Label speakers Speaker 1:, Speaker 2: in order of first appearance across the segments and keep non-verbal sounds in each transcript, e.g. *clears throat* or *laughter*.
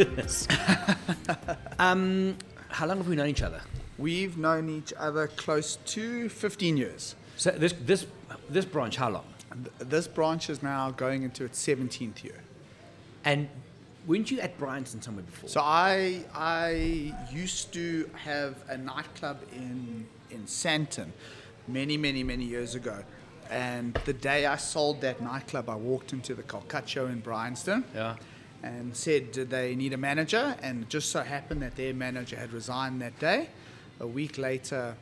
Speaker 1: Let's get into this. um, how long have we known each other?
Speaker 2: We've known each other close to 15 years.
Speaker 1: So this this this branch, how long?
Speaker 2: This branch is now going into its 17th year.
Speaker 1: And weren't you at Bryanston somewhere before?
Speaker 2: So I I used to have a nightclub in in Sandton many many many years ago, and the day I sold that nightclub, I walked into the Col'Cacchio in Bryanston.
Speaker 1: Yeah.
Speaker 2: And said, they need a manager? And it just so happened that their manager had resigned that day. A week later,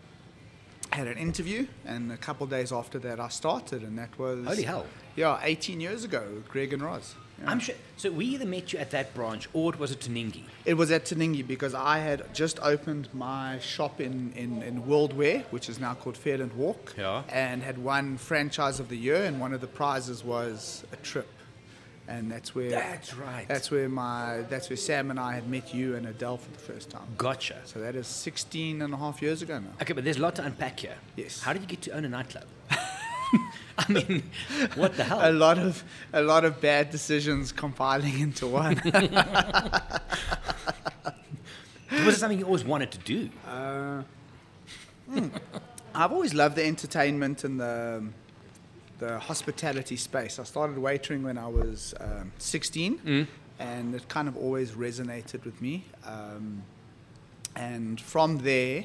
Speaker 2: had an interview, and a couple of days after that, I started, and that was
Speaker 1: Holy hell.
Speaker 2: Yeah, 18 years ago, Greg and Roz. Yeah.
Speaker 1: I'm sure. So we either met you at that branch, or it was at Taningi.
Speaker 2: It was at Taningi because I had just opened my shop in, in, in World which is now called Fairland Walk,
Speaker 1: Yeah.
Speaker 2: and had won franchise of the year, and one of the prizes was a trip, and that's where
Speaker 1: That's right.
Speaker 2: That's where my that's where Sam and I had met you and Adele for the first time.
Speaker 1: Gotcha.
Speaker 2: So that is 16 and a half years ago now.
Speaker 1: Okay, but there's a lot to unpack here.
Speaker 2: Yes.
Speaker 1: How did you get to own a nightclub? *laughs* I mean, what the hell?
Speaker 2: A lot of a lot of bad decisions compiling into one. *laughs*
Speaker 1: was it something you always wanted to do?
Speaker 2: Uh, hmm. I've always loved the entertainment and the the hospitality space. I started waitering when I was um, 16, and it kind of always resonated with me. Um, and from there,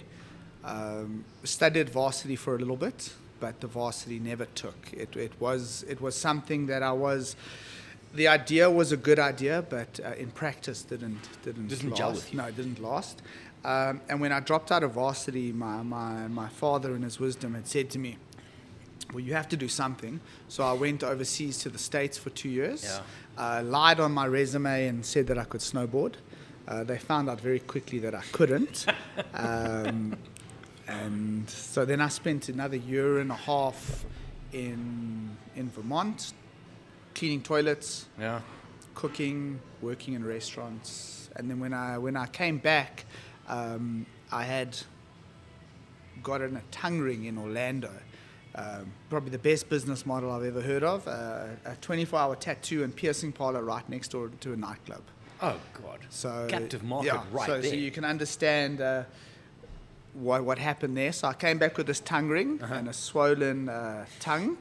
Speaker 2: um, studied varsity for a little bit, but the varsity never took. It, it was it was something that I was. The idea was a good idea, but uh, in practice didn't didn't
Speaker 1: Didn't
Speaker 2: last.
Speaker 1: gel with you.
Speaker 2: No, it didn't last. Um, and when I dropped out of varsity, my, my, my father, in his wisdom, had said to me, well, you have to do something. So I went overseas to the States for two years,
Speaker 1: Yeah.
Speaker 2: uh, lied on my resume and said that I could snowboard. Uh, they found out very quickly that I couldn't. *laughs* um, and so then I spent another year and a half in, in Vermont, cleaning toilets,
Speaker 1: Yeah.
Speaker 2: cooking, working in restaurants, and then when I when I came back, um, I had gotten a tongue ring in Orlando. Um, probably the best business model I've ever heard of. Uh, a 24-hour tattoo and piercing parlor right next door to a nightclub.
Speaker 1: Oh God.
Speaker 2: So
Speaker 1: captive market
Speaker 2: yeah,
Speaker 1: right
Speaker 2: so,
Speaker 1: there.
Speaker 2: so you can understand uh, what what happened there. So I came back with this tongue ring
Speaker 1: Uh-huh.
Speaker 2: and a swollen uh, tongue.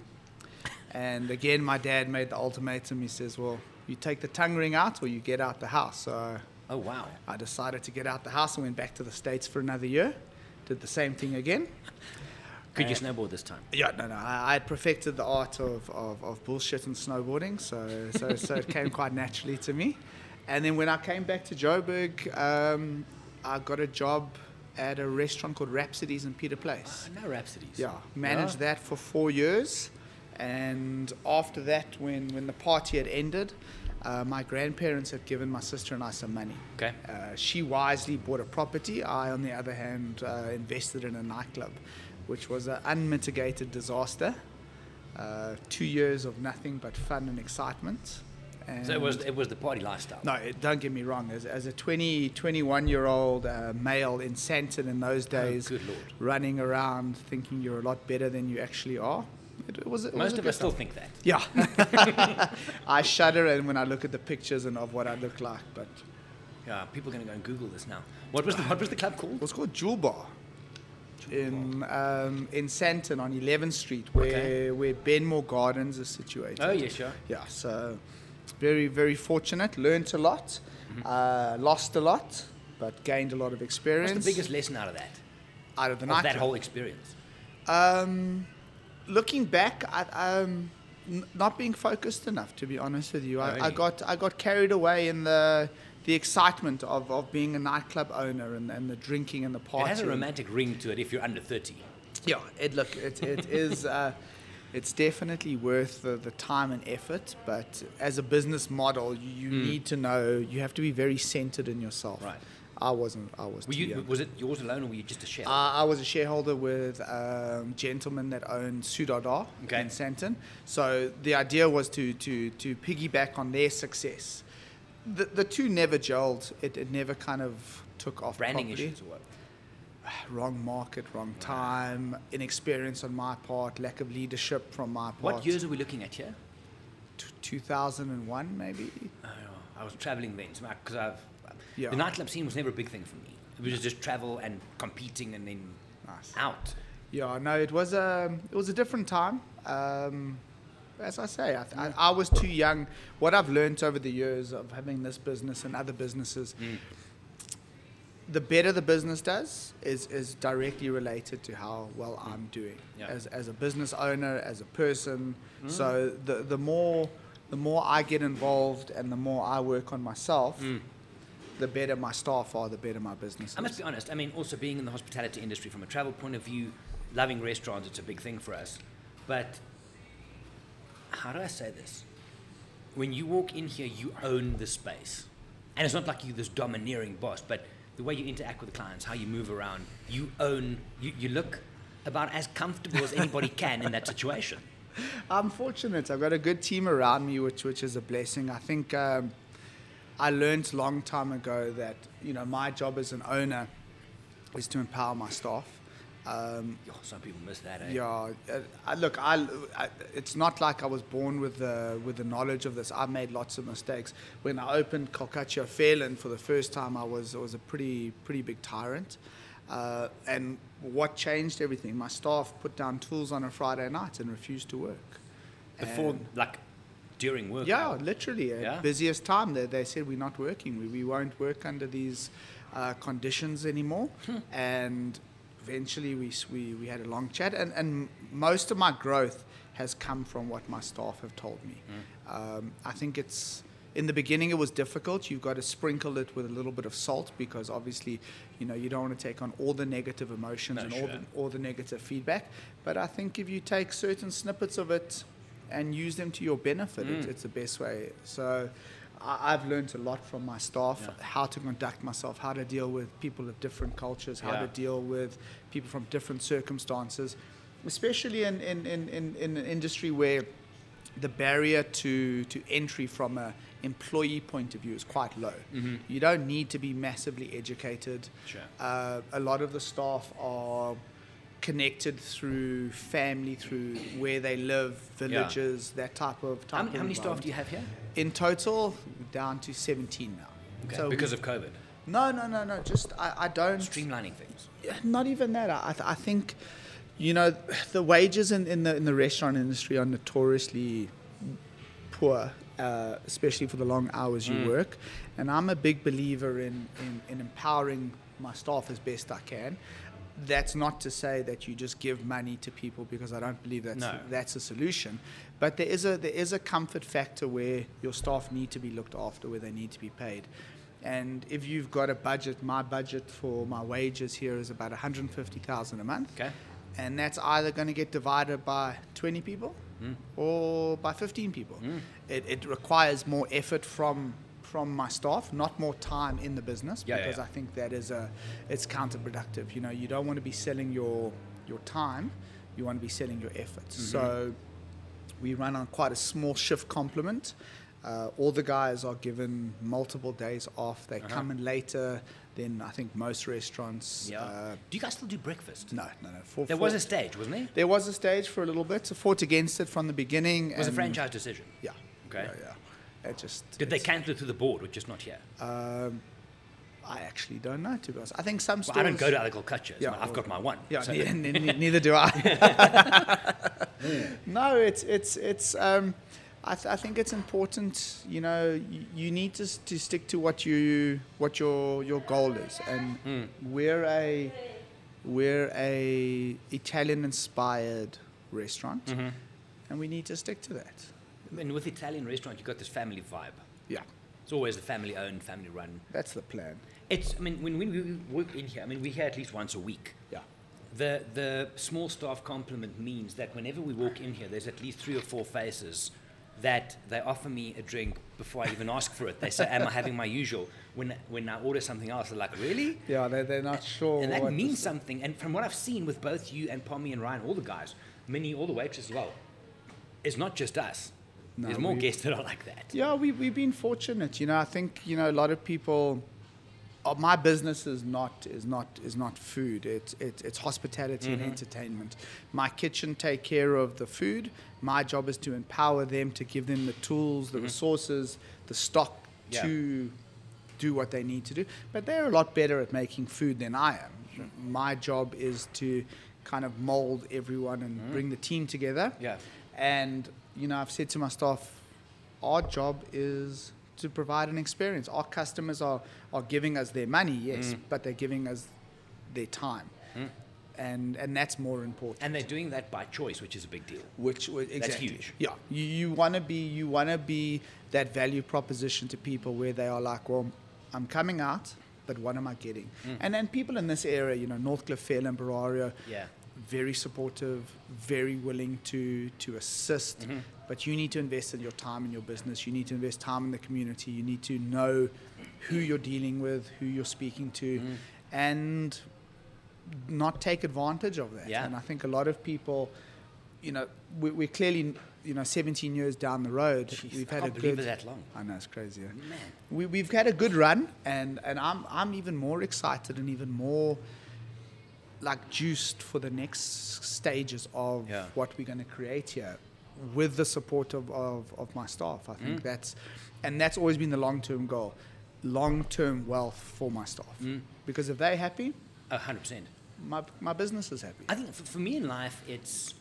Speaker 2: And again, my dad made the ultimatum. He says, "Well, you take the tongue ring out, or you get out the house." So
Speaker 1: oh wow.
Speaker 2: I decided to get out the house and went back to the states for another year. Did the same thing again.
Speaker 1: Could you
Speaker 2: Uh,
Speaker 1: snowboard this time?
Speaker 2: Yeah, no, no. I, I had perfected the art of, of, of bullshit and snowboarding, so so, so it came quite naturally to me. And then when I came back to Joburg, um, I got a job at a restaurant called Rhapsodies in Peter Place.
Speaker 1: Oh, no rhapsodies.
Speaker 2: Yeah, managed that for four years, and after that, when when the party had ended, uh, my grandparents had given my sister and I some money.
Speaker 1: Okay.
Speaker 2: Uh, she wisely bought a property. I, on the other hand, uh, invested in a nightclub, which was an unmitigated disaster. Uh, two years of nothing but fun and excitement. And
Speaker 1: So it was it was the party lifestyle.
Speaker 2: no, it, don't get me wrong. As, as a 20, 21 year old uh, male in Sandton in those days,
Speaker 1: Oh, good lord.
Speaker 2: running around thinking you're a lot better than you actually are, it, it was. It
Speaker 1: Most of us still think that.
Speaker 2: Yeah. *laughs* *laughs* I shudder and when I look at the pictures and of what I look like, but
Speaker 1: Yeah, people are going to go and Google this now. What was the what was the club called?
Speaker 2: it was called Jewel Bar in um, in Sandton on 11th Street, where
Speaker 1: Okay.
Speaker 2: where Benmore Gardens is situated.
Speaker 1: Oh yeah, sure.
Speaker 2: Yeah, so very, very fortunate. Learned a lot, uh, lost a lot, but gained a lot of experience.
Speaker 1: Mm-hmm. What's the biggest lesson out of that?
Speaker 2: out of the night?
Speaker 1: that whole experience.
Speaker 2: Um, looking back, I, um, n- not being focused enough. To be honest with you,
Speaker 1: Oh,
Speaker 2: I, I got I got carried away in the the excitement of, of being a nightclub owner and, and the drinking and the partying.
Speaker 1: It has a romantic ring to it if you're under 30.
Speaker 2: Yeah, it look it, it *laughs* is uh, it's definitely worth the, the time and effort. But as a business model, you need to know you have to be very centered in yourself.
Speaker 1: Right.
Speaker 2: I wasn't. I was.
Speaker 1: Were you, was it yours alone or were you just a share?
Speaker 2: Uh, I was a shareholder with um, gentlemen that owned Sudadar
Speaker 1: Okay.
Speaker 2: in Sandton. So the idea was to, to, to piggyback on their success. The, the two never gelled. It, it never kind of took off
Speaker 1: Branding
Speaker 2: properly.
Speaker 1: issues or what? *sighs*
Speaker 2: Wrong market, wrong time, inexperience on my part, lack of leadership from my part.
Speaker 1: What years are we looking at here?
Speaker 2: T- 2001 maybe.
Speaker 1: I don't know. I was traveling then, because I've
Speaker 2: Yeah.
Speaker 1: the nightclub scene was never a big thing for me. It was just travel and competing and then
Speaker 2: Nice.
Speaker 1: out.
Speaker 2: Yeah, no, it was a it was a different time. Um, as I say, I, th- I, I was too young. What I've learned over the years of having this business and other businesses,
Speaker 1: Mm.
Speaker 2: the better the business does is is directly related to how well mm. I'm doing
Speaker 1: Yeah.
Speaker 2: as as a business owner, as a person. Mm. So the the more the more I get involved and the more I work on myself, mm. the better my staff are, the better my business
Speaker 1: I must be honest. I mean, also being in the hospitality industry from a travel point of view, loving restaurants, it's a big thing for us. But how do I say this? When you walk in here, you own the space, and it's not like you're this domineering boss, but the way you interact with the clients, how you move around, you own. You, you look about as comfortable as anybody can in that situation. *laughs*
Speaker 2: I'm fortunate. I've got a good team around me, which which is a blessing. I think um, I learned a long time ago that you know my job as an owner is to empower my staff. Um,
Speaker 1: Oh, some people miss that. Eh?
Speaker 2: yeah, uh, I, look, I, I, it's not like I was born with the with the knowledge of this. I've made lots of mistakes. When I opened Col'Cacchio Fairland for the first time, I was I was a pretty pretty big tyrant. Uh, and what changed everything? My staff put down tools on a Friday night and refused to work.
Speaker 1: Before,
Speaker 2: And-
Speaker 1: like, during work.
Speaker 2: yeah,
Speaker 1: hours.
Speaker 2: literally.
Speaker 1: Yeah?
Speaker 2: busiest time, they, they said, we're not working. We, we won't work under these uh, conditions anymore.
Speaker 1: Hmm.
Speaker 2: and eventually we, we, we had a long chat. And, and most of my growth has come from what my staff have told me.
Speaker 1: Hmm.
Speaker 2: Um, I think it's, in the beginning, it was difficult. You've got to sprinkle it with a little bit of salt because obviously, you know, you don't want to take on all the negative emotions
Speaker 1: No,
Speaker 2: and all, the, all the negative feedback. But I think if you take certain snippets of it and use them to your benefit,
Speaker 1: Mm.
Speaker 2: it, it's the best way. So I've learned a lot from my staff
Speaker 1: Yeah.
Speaker 2: how to conduct myself, how to deal with people of different cultures, how
Speaker 1: Yeah.
Speaker 2: to deal with people from different circumstances, especially in, in, in, in, in an industry where the barrier to, to entry from a employee point of view is quite low.
Speaker 1: Mhm.
Speaker 2: You don't need to be massively educated.
Speaker 1: Sure.
Speaker 2: Uh, a lot of the staff are connected through family, through where they live, villages, that type of type
Speaker 1: How, many-
Speaker 2: of
Speaker 1: how many staff do you have here?
Speaker 2: In total, down to 17 now.
Speaker 1: Okay.
Speaker 2: So
Speaker 1: because
Speaker 2: we-
Speaker 1: of COVID.
Speaker 2: no, no, no, no. Just I, I don't.
Speaker 1: Streamlining things.
Speaker 2: Not even that. I, th- I think, you know, the wages in, in the in the restaurant industry are notoriously poor, uh, especially for the long hours you
Speaker 1: Mm.
Speaker 2: work. And I'm a big believer in, in, in empowering my staff as best I can. That's not to say that you just give money to people because I don't believe that's
Speaker 1: No.
Speaker 2: that's a solution. But there is a there is a comfort factor where your staff need to be looked after, where they need to be paid. And if you've got a budget, my budget for my wages here is about 150,000 a month.
Speaker 1: Okay.
Speaker 2: And that's either going to get divided by 20 people
Speaker 1: Mm.
Speaker 2: or by 15 people.
Speaker 1: Mm.
Speaker 2: It, it requires more effort from from my staff, not more time in the business,
Speaker 1: Yeah, yeah,
Speaker 2: because
Speaker 1: yeah.
Speaker 2: I think that is a it's counterproductive. You know, you don't want to be selling your your time, you want to be selling your efforts.
Speaker 1: Mm-hmm.
Speaker 2: So we run on quite a small shift complement. Uh, all the guys are given multiple days off. They
Speaker 1: Uh-huh.
Speaker 2: come in later than I think most restaurants.
Speaker 1: Yeah.
Speaker 2: Uh,
Speaker 1: do you guys still do breakfast?
Speaker 2: no, no, no. For,
Speaker 1: There
Speaker 2: for-
Speaker 1: was a stage, wasn't there?
Speaker 2: there was a stage for a little bit. So fought against it from the beginning.
Speaker 1: It was a franchise decision.
Speaker 2: Yeah.
Speaker 1: Okay.
Speaker 2: Yeah, yeah. It just.
Speaker 1: Did they cancel it through the board, or just not here?
Speaker 2: Um, I actually don't know, to be honest. I think some
Speaker 1: Well. I don't go to other cultures.
Speaker 2: Yeah,
Speaker 1: I've got my one.
Speaker 2: Yeah,
Speaker 1: So-
Speaker 2: ne- ne- ne- neither do I. *laughs* no, it's it's it's. Um, I, th- I think it's important. You know, you, you need to to stick to what you what your your goal is, and
Speaker 1: Mm.
Speaker 2: we're a we're a Italian inspired restaurant,
Speaker 1: Mhm.
Speaker 2: and we need to stick to that.
Speaker 1: And with Italian restaurant, you got this family vibe.
Speaker 2: Yeah,
Speaker 1: It's always the family owned, family run.
Speaker 2: that's the plan.
Speaker 1: It's, I mean, when, when we work in here, I mean, we're here at least once a week.
Speaker 2: Yeah.
Speaker 1: The, the small staff complement means that whenever we walk in here, there's at least three or four faces that they offer me a drink before I even ask for it. They say, Am I having my usual? When, when I order something else, they're like, Really?
Speaker 2: Yeah, they they're not sure.
Speaker 1: And that means something. And from what I've seen with both you and Pommy and Ryan, all the guys, Minnie, all the waitresses as well, it's not just us.
Speaker 2: No,
Speaker 1: There's more guests that are like that.
Speaker 2: Yeah, we, we've been fortunate. You know, I think, you know, a lot of people uh, my business is not is not is not food. It's it's, it's hospitality and mm-hmm. entertainment. My kitchen take care of the food. My job is to empower them to give them the tools, the mm-hmm. resources, the stock
Speaker 1: Yeah.
Speaker 2: to do what they need to do. But they're a lot better at making food than I am. My job is to kind of mold everyone and mm-hmm. bring the team together.
Speaker 1: Yeah.
Speaker 2: And you know, I've said to my staff, our job is to provide an experience. Our customers are, are giving us their money, yes, mm. but they're giving us their time. Mm. And, and that's more important.
Speaker 1: And they're doing that by choice, which is a big deal.
Speaker 2: Which exactly.
Speaker 1: huge.
Speaker 2: Yeah, you, you want to be you want to be that value proposition to people where they are like, well, I'm coming out, but what am I getting? Mm. And then people in this area, you know, Northcliff, Fairland, Berario,
Speaker 1: Yeah.
Speaker 2: Very supportive, very willing to to assist.
Speaker 1: Mm-hmm.
Speaker 2: But you need to invest in your time in your business. You need to invest time in the community. You need to know who you're dealing with, who you're speaking to,
Speaker 1: Mm-hmm.
Speaker 2: and not take advantage of that.
Speaker 1: Yeah.
Speaker 2: And I think a lot of people, you know, we, we're clearly, you know, 17 years down the road.
Speaker 1: Jeez,
Speaker 2: we've had a good.
Speaker 1: that long.
Speaker 2: I know it's crazy.
Speaker 1: Man.
Speaker 2: We, we've had a good run, and, and I'm I'm even more excited and even more like juiced for the next stages of
Speaker 1: Yeah.
Speaker 2: what we're going to create here with the support of, of, of my staff. I
Speaker 1: Mm.
Speaker 2: think that's and that's always been the long term goal. Long term wealth for my staff.
Speaker 1: Mm.
Speaker 2: Because if they're happy,
Speaker 1: A hundred percent.
Speaker 2: my, my business is happy.
Speaker 1: I think for, for me in life, it's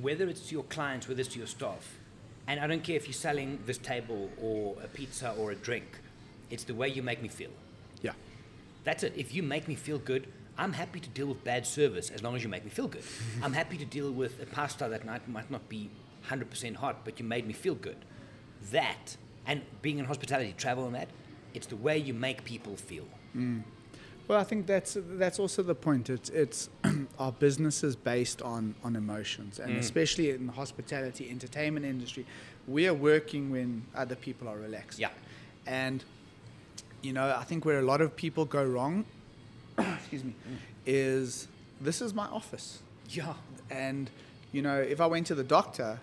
Speaker 1: whether it's to your clients, whether it's to your staff, and I don't care if you're selling this table or a pizza or a drink. It's the way you make me feel.
Speaker 2: Yeah.
Speaker 1: That's it. If you make me feel good, I'm happy to deal with bad service as long as you make me feel good. *laughs* I'm happy to deal with a pasta that night might not be 100% hot, but you made me feel good. That, and being in hospitality, travel and that, it's the way you make people feel. Mm.
Speaker 2: Well, I think that's that's also the point. It's it's *clears throat* our business is based on on emotions, and mm. especially in the hospitality entertainment industry, we are working when other people are relaxed.
Speaker 1: Yeah.
Speaker 2: and you know, I think where a lot of people go wrong, *coughs* excuse me, is this is my office,
Speaker 1: Yeah.
Speaker 2: and you know, if I went to the doctor,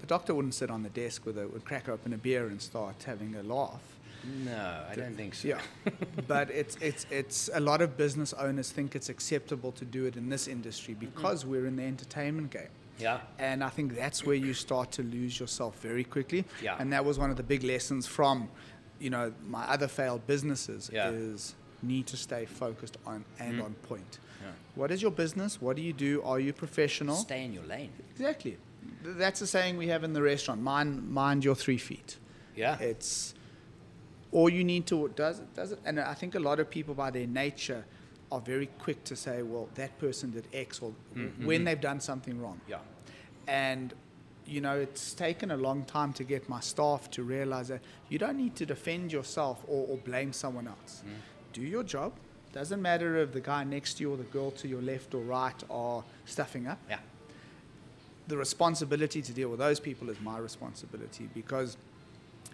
Speaker 2: the doctor wouldn't sit on the desk with a would crack open a beer and start having a laugh.
Speaker 1: No, I don't think so.
Speaker 2: Yeah, *laughs* but it's it's it's a lot of business owners think it's acceptable to do it in this industry mm-hmm. because we're in the entertainment game.
Speaker 1: Yeah.
Speaker 2: And I think that's where you start to lose yourself very quickly.
Speaker 1: Yeah.
Speaker 2: And that was one of the big lessons from, you know, my other failed businesses
Speaker 1: Yeah.
Speaker 2: is need to stay focused on and hmm. on point.
Speaker 1: Yeah.
Speaker 2: What is your business? What do you do? Are you professional?
Speaker 1: Stay in your lane.
Speaker 2: Exactly. That's the saying we have in the restaurant. Mind mind your three feet.
Speaker 1: Yeah.
Speaker 2: It's all you need to does it does it and I think a lot of people by their nature are very quick to say, well, that person did X or hmm, hmm, when they've done something wrong.
Speaker 1: yeah.
Speaker 2: And you know, it's taken a long time to get my staff to realize that you don't need to defend yourself or, or blame someone else. Do your job. Doesn't matter if the guy next to you or the girl to your left or right are stuffing up
Speaker 1: Yeah.
Speaker 2: the responsibility to deal with those people is my responsibility because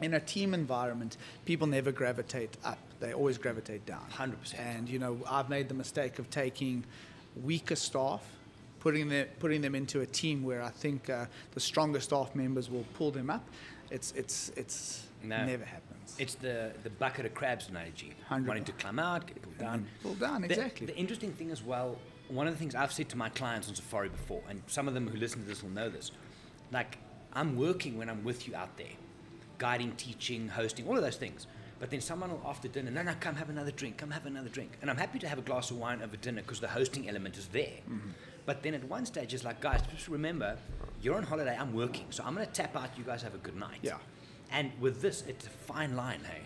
Speaker 2: in a team environment, people never gravitate up; they always gravitate down.
Speaker 1: 100%.
Speaker 2: And you know, I've made the mistake of taking weaker staff, putting them putting them into a team where I think uh, the stronger staff members will pull them up. It's it's it's
Speaker 1: No.
Speaker 2: never happens.
Speaker 1: It's the, the bucket of crabs analogy.
Speaker 2: Hundred
Speaker 1: Wanting to climb out, get pulled down.
Speaker 2: pull down
Speaker 1: The-
Speaker 2: exactly.
Speaker 1: The, interesting thing as well, one of the things I've said to my clients on Safari before, and some of them who listen to this will know this, like I'm working when I'm with you out there, guiding, teaching, hosting, all of those things. But then someone will after dinner, no, no, come have another drink, come have another drink. And I'm happy to have a glass of wine over dinner because the hosting element is there.
Speaker 2: Mm-hmm.
Speaker 1: But then at one stage, it's like, guys, just remember, you're on holiday, I'm working, so I'm going to tap out, you guys have a good night.
Speaker 2: Yeah.
Speaker 1: And with this, it's a fine line, hey?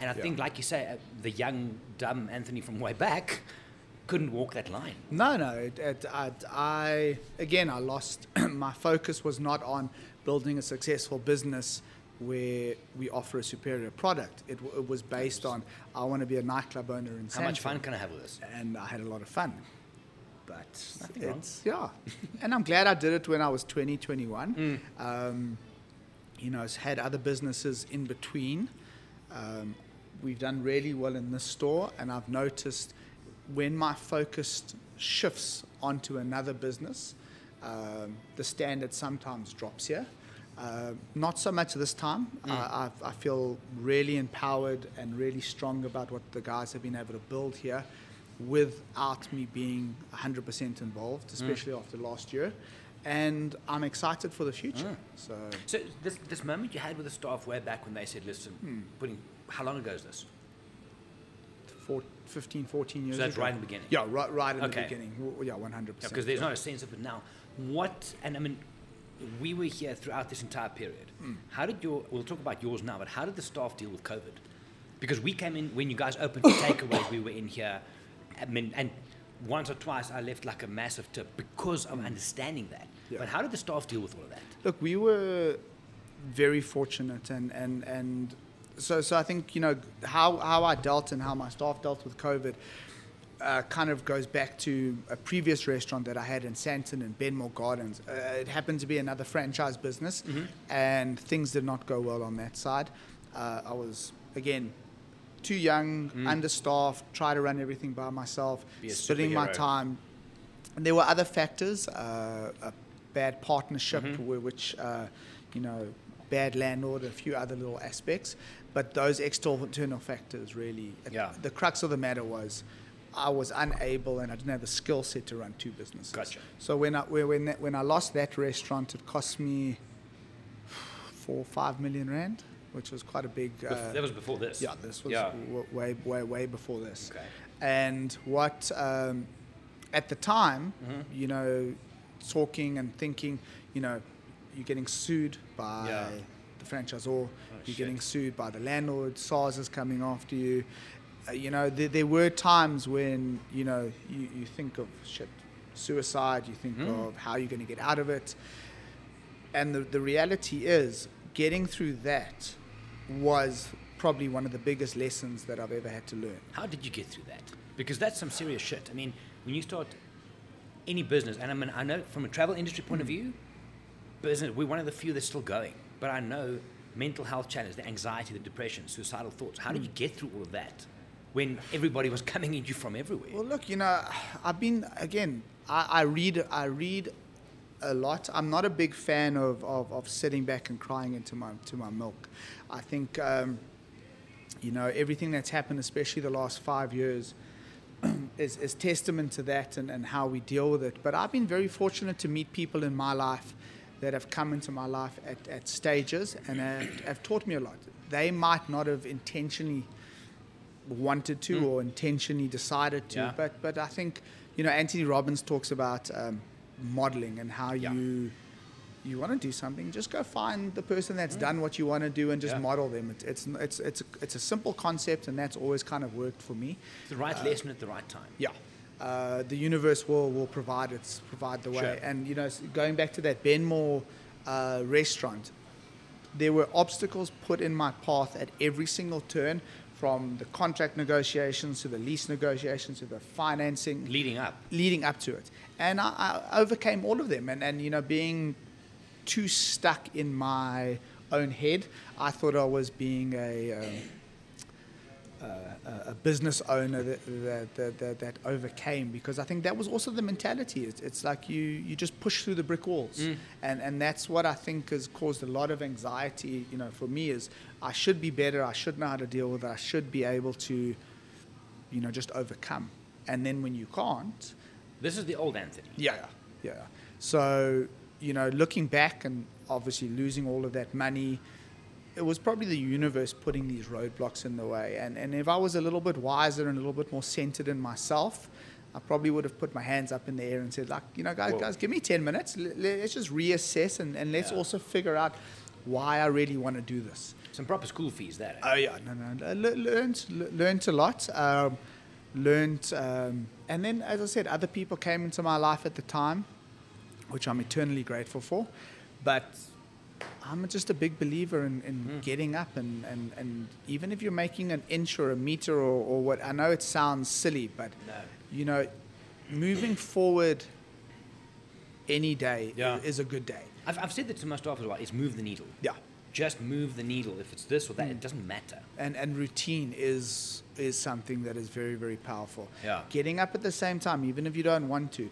Speaker 1: And I
Speaker 2: Yeah.
Speaker 1: think, like you say, uh, the young, dumb Anthony from way back couldn't walk that line.
Speaker 2: No, no. It, it, I, I again, I lost. *clears throat* my focus was not on building a successful business where we offer a superior product. It, it was based on I want to be a nightclub owner in
Speaker 1: How much fun can I have with this?
Speaker 2: And I had a lot of fun. But
Speaker 1: Nothing wrong.
Speaker 2: yeah, *laughs* and I'm glad I did it when I was 20,
Speaker 1: Mm.
Speaker 2: 21. Um, you know, has had other businesses in between. Um, we've done really well in this store, and I've noticed when my focus shifts onto another business, um, the standard sometimes drops here. Uh, not so much this time.
Speaker 1: Mm.
Speaker 2: I, I, I feel really empowered and really strong about what the guys have been able to build here without me being 100% involved, especially after last year. And I'm excited for the future. So,
Speaker 1: So this this moment you had with the staff way back when they said, "Listen,
Speaker 2: Hmm.
Speaker 1: putting how long ago is this?"
Speaker 2: four, 15, 14 years
Speaker 1: So that's
Speaker 2: ago.
Speaker 1: right in the beginning.
Speaker 2: Yeah, right, right in
Speaker 1: Okay.
Speaker 2: the beginning. Yeah, 100%.
Speaker 1: Because there's not a sense of it now. What and I mean, we were here throughout this entire period.
Speaker 2: Hmm.
Speaker 1: How did your? We'll talk about yours now, but how did the staff deal with COVID? Because we came in when you guys opened the *coughs* takeaways. we were in here, I mean, and once or twice I left like a massive tip because of understanding that.
Speaker 2: Yeah.
Speaker 1: But how did the staff deal with all of that?
Speaker 2: Look, we were very fortunate, and and and so so I think you know how how I dealt and how my staff dealt with COVID. Uh, kind of goes back to a previous restaurant that I had in Sandton and Benmore Gardens. Uh, it happened to be another franchise business, and things did not go well on that side. Uh, I was again too young, understaffed, try to run everything by myself, splitting my time. And there were other factors, uh, a bad partnership, whi- which, uh, you know, bad landlord, a few other little aspects. But those external factors really,
Speaker 1: Yeah.
Speaker 2: the crux of the matter was I was unable and I didn't have the skill set to run two businesses.
Speaker 1: Gotcha.
Speaker 2: So when I, when, when that- when I lost that restaurant, it cost me four, five million rand, which was quite a big. Uh,
Speaker 1: that was before this.
Speaker 2: yeah, this was
Speaker 1: Yeah.
Speaker 2: w- way, way, way before this.
Speaker 1: Okay.
Speaker 2: And what, um, at the time,
Speaker 1: Mm-hmm.
Speaker 2: you know, talking and thinking, you know, you're getting sued by
Speaker 1: Yeah.
Speaker 2: the franchisor, oh, you're getting sued by the landlord, SARS is coming after you. Uh, you know, there, there were times when, you know, you, you think of shit, suicide, you think
Speaker 1: Mm.
Speaker 2: of how you're going to get out of it. And the, the reality is, getting through that was probably one of the biggest lessons that I've ever had to learn.
Speaker 1: How did you get through that? Because that's some serious shit. I mean, when you start any business, and I mean, I know from a travel industry point of mm. view, business we're one of the few that's still going. But I know mental health challenges, the anxiety, the depression, suicidal thoughts. How did you mm. get through all of that when everybody was *laughs* coming at you from everywhere?
Speaker 2: Well, look, you know, I've been again. I, I read. I read a lot. I'm not a big fan of, of, of sitting back and crying into my to my milk. I think um, you know everything that's happened, especially the last five years, *clears throat* is, is testament to that and, and how we deal with it. But I've been very fortunate to meet people in my life that have come into my life at, at stages and have, have taught me a lot. They might not have intentionally wanted to or intentionally decided to,
Speaker 1: Yeah.
Speaker 2: but but I think you know Anthony Robbins talks about um, modeling and how
Speaker 1: Yeah.
Speaker 2: you you want to do something, just go find the person that's done what you want to do and just
Speaker 1: Yeah.
Speaker 2: model them. It, it's it's it's a, it's a simple concept, and that's always kind of worked for me.
Speaker 1: the right lesson at the right time.
Speaker 2: Yeah. Uh, the universe will, will provide its provide the way.
Speaker 1: Sure.
Speaker 2: And you know, going back to that Benmore uh, restaurant, there were obstacles put in my path at every single turn, from the contract negotiations to the lease negotiations to the financing,
Speaker 1: Leading up.
Speaker 2: leading up to it. And I, I overcame all of them. And, and, you know, being too stuck in my own head, I thought I was being a, um, uh, a- a business owner that, that, that, that, overcame because I think that was also the mentality. It's, it's like you, you just push through the brick walls. And, and that's what I think has caused a lot of anxiety, you know, for me is I should be better. I should know how to deal with it. I should be able to, you know, just overcome. And then when you can't,
Speaker 1: This is the old Anthony.
Speaker 2: yeah, yeah. So, you know, looking back and obviously losing all of that money, it was probably the universe putting these roadblocks in the way. And, and if I was a little bit wiser and a little bit more centered in myself, I probably would have put my hands up in the air and said, like, you know, guys,
Speaker 1: Whoa.
Speaker 2: guys, give me 10 minutes. Let's just reassess and, and let's
Speaker 1: Yeah.
Speaker 2: also figure out why I really want to do this.
Speaker 1: Some proper school fees, that. eh?
Speaker 2: Oh yeah, no, no, no. Learned, learned a lot. Um, learned, um, and then as I said, other people came into my life at the time, which I'm eternally grateful for. But I'm just a big believer in, in getting up and, and, and even if you're making an inch or a meter or, or what, I know it sounds silly, but
Speaker 1: No.
Speaker 2: you know, moving forward any day
Speaker 1: Yeah.
Speaker 2: is a good day.
Speaker 1: I've, I've said that to my staff as well. It's move the needle.
Speaker 2: Yeah.
Speaker 1: Just move the needle. If it's this or that, it doesn't matter.
Speaker 2: and and routine is is something that is very very powerful.
Speaker 1: Yeah.
Speaker 2: Getting up at the same time, even if you don't want to,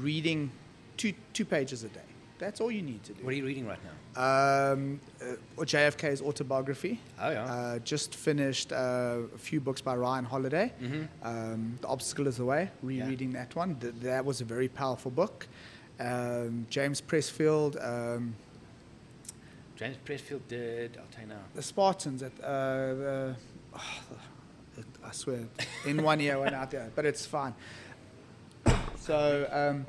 Speaker 2: reading two two pages a day. That's all you need to do.
Speaker 1: What are you reading right now?
Speaker 2: Um, uh, JFK's autobiography.
Speaker 1: Oh, yeah.
Speaker 2: Uh, just finished uh, a few books by Ryan Holiday. Um, the Obstacle is the Way. Rereading that one. Th- that was a very powerful book. Um, James Pressfield, um,
Speaker 1: James Pressfield did. I'll tell you now.
Speaker 2: the Spartans. At uh, oh, the- I swear, in one year, one out there, but it's fine. So, um,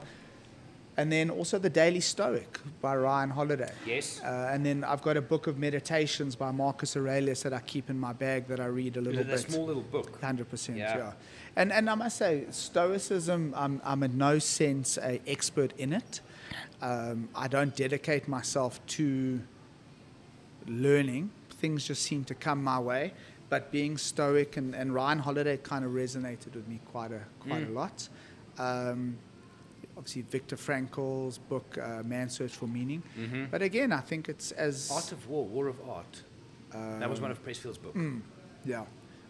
Speaker 2: and then also the Daily Stoic by Ryan Holiday.
Speaker 1: Yes.
Speaker 2: Uh, and then I've got a book of meditations by Marcus Aurelius that I keep in my bag that I read a little bit.
Speaker 1: the small little book.
Speaker 2: Hundred percent,
Speaker 1: Yeah.
Speaker 2: yeah. And and I must say, Stoicism, I'm I'm in no sense a expert in it. Um, I don't dedicate myself to learning. Things just seem to come my way. But being Stoic and, and Ryan Holiday kind of resonated with me quite a quite
Speaker 1: Mm.
Speaker 2: a lot. Um, obviously, Viktor Frankl's book uh, *Man's Search for Meaning*.
Speaker 1: Mm-hmm.
Speaker 2: But again, I think it's as
Speaker 1: Art of War, War of Art. that was one of Pressfield's books.
Speaker 2: mm, yeah,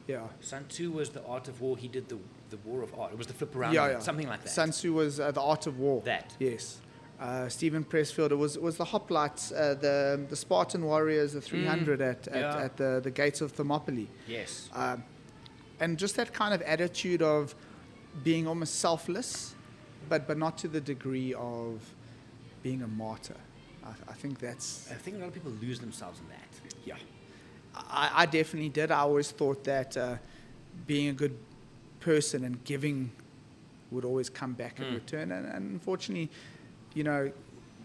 Speaker 2: yeah.
Speaker 1: Sun Tzu was the Art of War. He did the the War of Art. It was the flip around,
Speaker 2: yeah, yeah.
Speaker 1: something like that.
Speaker 2: Sun Tzu was uh, the Art of War.
Speaker 1: That.
Speaker 2: Yes. Uh, Steven Pressfield. It was it was the hoplites, uh, the the Spartan warriors, the 300 at, at,
Speaker 1: Mm. yeah.
Speaker 2: at the, the gates of Thermopylae,
Speaker 1: yes.
Speaker 2: um, and just that kind of attitude of being almost selfless, but but not to the degree of being a martyr. I, I think that's
Speaker 1: I think a lot of people lose themselves in that.
Speaker 2: yeah. I, I definitely did. I always thought that uh, being a good person and giving would always come back in
Speaker 1: Mm.
Speaker 2: return. And, and unfortunately, you know,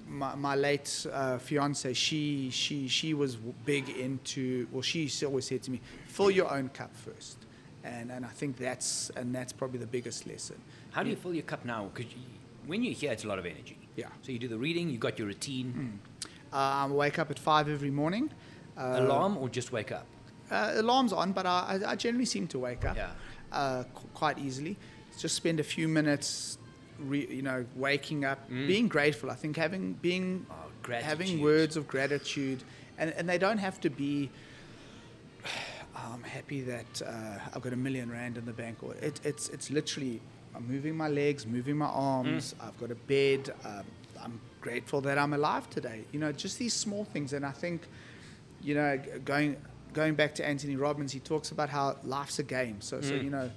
Speaker 2: my, my late uh, fiance, she, she, she was big into, well, she always said to me, fill your own cup first. And, and I think that's, and that's probably the biggest lesson.
Speaker 1: How do you fill your cup now? Because when you're here, it's a lot of energy.
Speaker 2: Yeah.
Speaker 1: So you do the reading, you got your routine,
Speaker 2: Uh, I wake up at five every morning. Uh,
Speaker 1: alarm, or just wake up.
Speaker 2: Uh, alarm's on, but I, I I generally seem to wake up
Speaker 1: Yeah.
Speaker 2: uh, qu- quite easily. Just spend a few minutes, re, you know, waking up,
Speaker 1: Mm.
Speaker 2: being grateful. I think having being
Speaker 1: Oh,
Speaker 2: having words of gratitude, and and they don't have to be. *sighs* I'm happy that uh, I've got a million rand in the bank, or it, it's it's literally I'm moving my legs, moving my arms. I've got a bed. Um, I'm grateful that I'm alive today. You know, just these small things, and I think, you know, going going back to Anthony Robbins, he talks about how life's a game. So so
Speaker 1: Mm.
Speaker 2: you know,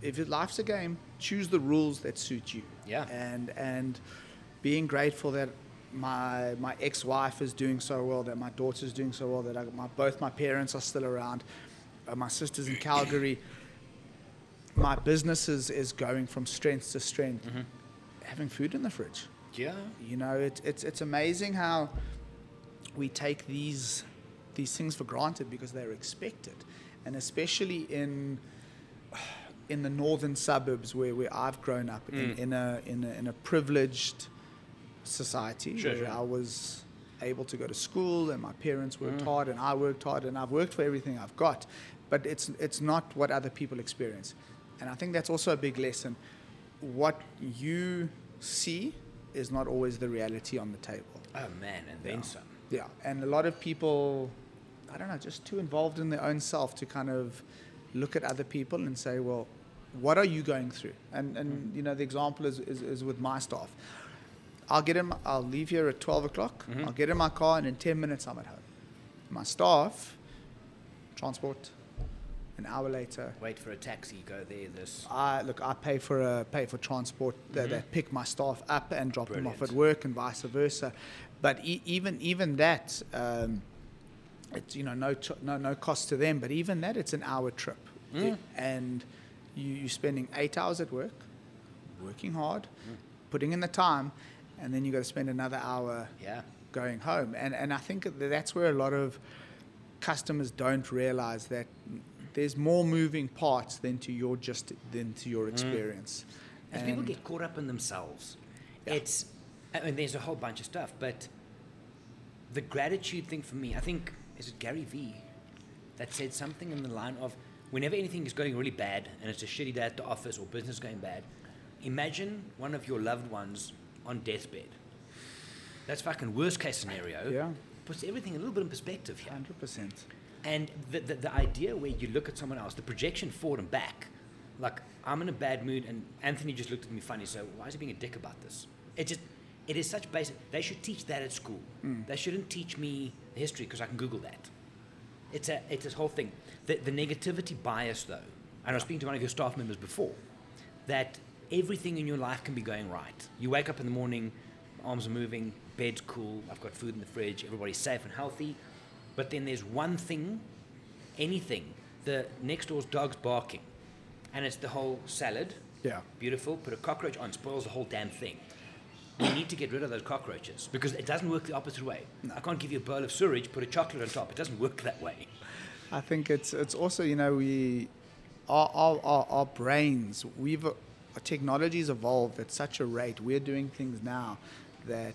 Speaker 2: if it, life's a game, choose the rules that suit you.
Speaker 1: Yeah.
Speaker 2: And and being grateful that my my ex-wife is doing so well, that my daughter's doing so well, that I, my both my parents are still around, uh, my sister's in *coughs* Calgary. My business is, is going from strength to strength.
Speaker 1: Mm-hmm.
Speaker 2: Having food in the fridge.
Speaker 1: Yeah.
Speaker 2: You know, it, it's it's amazing how we take these these things for granted because they're expected, and especially in in the northern suburbs where, where I've grown up in,
Speaker 1: Mm.
Speaker 2: in a in a in a privileged society
Speaker 1: Sure,
Speaker 2: where
Speaker 1: sure.
Speaker 2: I was able to go to school and my parents worked
Speaker 1: Mm.
Speaker 2: hard and I worked hard and I've worked for everything I've got, but it's it's not what other people experience, and I think that's also a big lesson. What you see is not always the reality on the table.
Speaker 1: Oh man, and then
Speaker 2: Yeah.
Speaker 1: some.
Speaker 2: Yeah, and a lot of people, I don't know, just too involved in their own self to kind of look at other people and say, well, what are you going through? And and you know, the example is, is, is with my staff. I'll get in. My, I'll leave here at twelve o'clock.
Speaker 1: Mhm.
Speaker 2: I'll get in my car, and in ten minutes, I'm at home. My staff, transport, an hour later.
Speaker 1: Wait for a taxi, go there. This.
Speaker 2: I look. I pay for a pay for transport that,
Speaker 1: Mhm.
Speaker 2: that pick my staff up and drop them off at work, and vice versa. But e- even even that, um, it's you know no ch- no no cost to them. But even that, it's an hour trip,
Speaker 1: Mm.
Speaker 2: And you, you're spending eight hours at work, working hard,
Speaker 1: Mm.
Speaker 2: putting in the time, and then you got to spend another hour
Speaker 1: Yeah.
Speaker 2: going home. And and I think that's where a lot of customers don't realize that there's more moving parts than to your just than to your experience.
Speaker 1: As people get caught up in themselves,
Speaker 2: Yeah.
Speaker 1: it's, I mean, there's a whole bunch of stuff, but the gratitude thing for me, I think, is it Gary Vee that said something in the line of whenever anything is going really bad and it's a shitty day at the office or business going bad, imagine one of your loved ones on deathbed. That's fucking worst case scenario.
Speaker 2: Yeah.
Speaker 1: Puts everything a little bit in perspective here.
Speaker 2: Hundred percent.
Speaker 1: And the, the, the idea where you look at someone else, the projection forward and back, like I'm in a bad mood, and Anthony just looked at me funny. So why is he being a dick about this? It just it is such basic. They should teach that at school. Hmm. They shouldn't teach me history because I can Google that. It's a it's this whole thing. The, the negativity bias, though, and I was speaking to one of your staff members before, that everything in your life can be going right. You wake up in the morning, arms are moving, bed's cool, I've got food in the fridge, everybody's safe and healthy. But then there's one thing, anything, the next door's dog's barking, and it's the whole salad.
Speaker 2: Yeah.
Speaker 1: Beautiful. Put a cockroach on, spoils the whole damn thing. We need to get rid of those cockroaches because it doesn't work the opposite way. I can't give you a bowl of sewage, put a chocolate on top. It doesn't work that way.
Speaker 2: I think it's it's also you know we our our, our, our brains we've our technology's evolved at such a rate we're doing things now that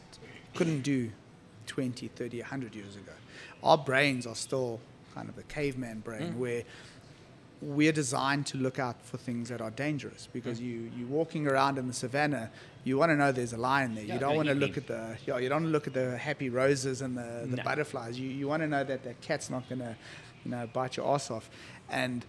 Speaker 2: couldn't do 20 30 100 years ago our brains are still kind of a caveman brain mm. where we're designed to look out for things that are dangerous because hmm. you you're walking around in the savannah you want to know there's a lion there.
Speaker 1: Yeah,
Speaker 2: you don't
Speaker 1: no,
Speaker 2: want to look
Speaker 1: mean-
Speaker 2: at the you don't want to look at the happy roses and the, the
Speaker 1: No.
Speaker 2: butterflies. You, you want to know that that cat's not going to you know bite your ass off. And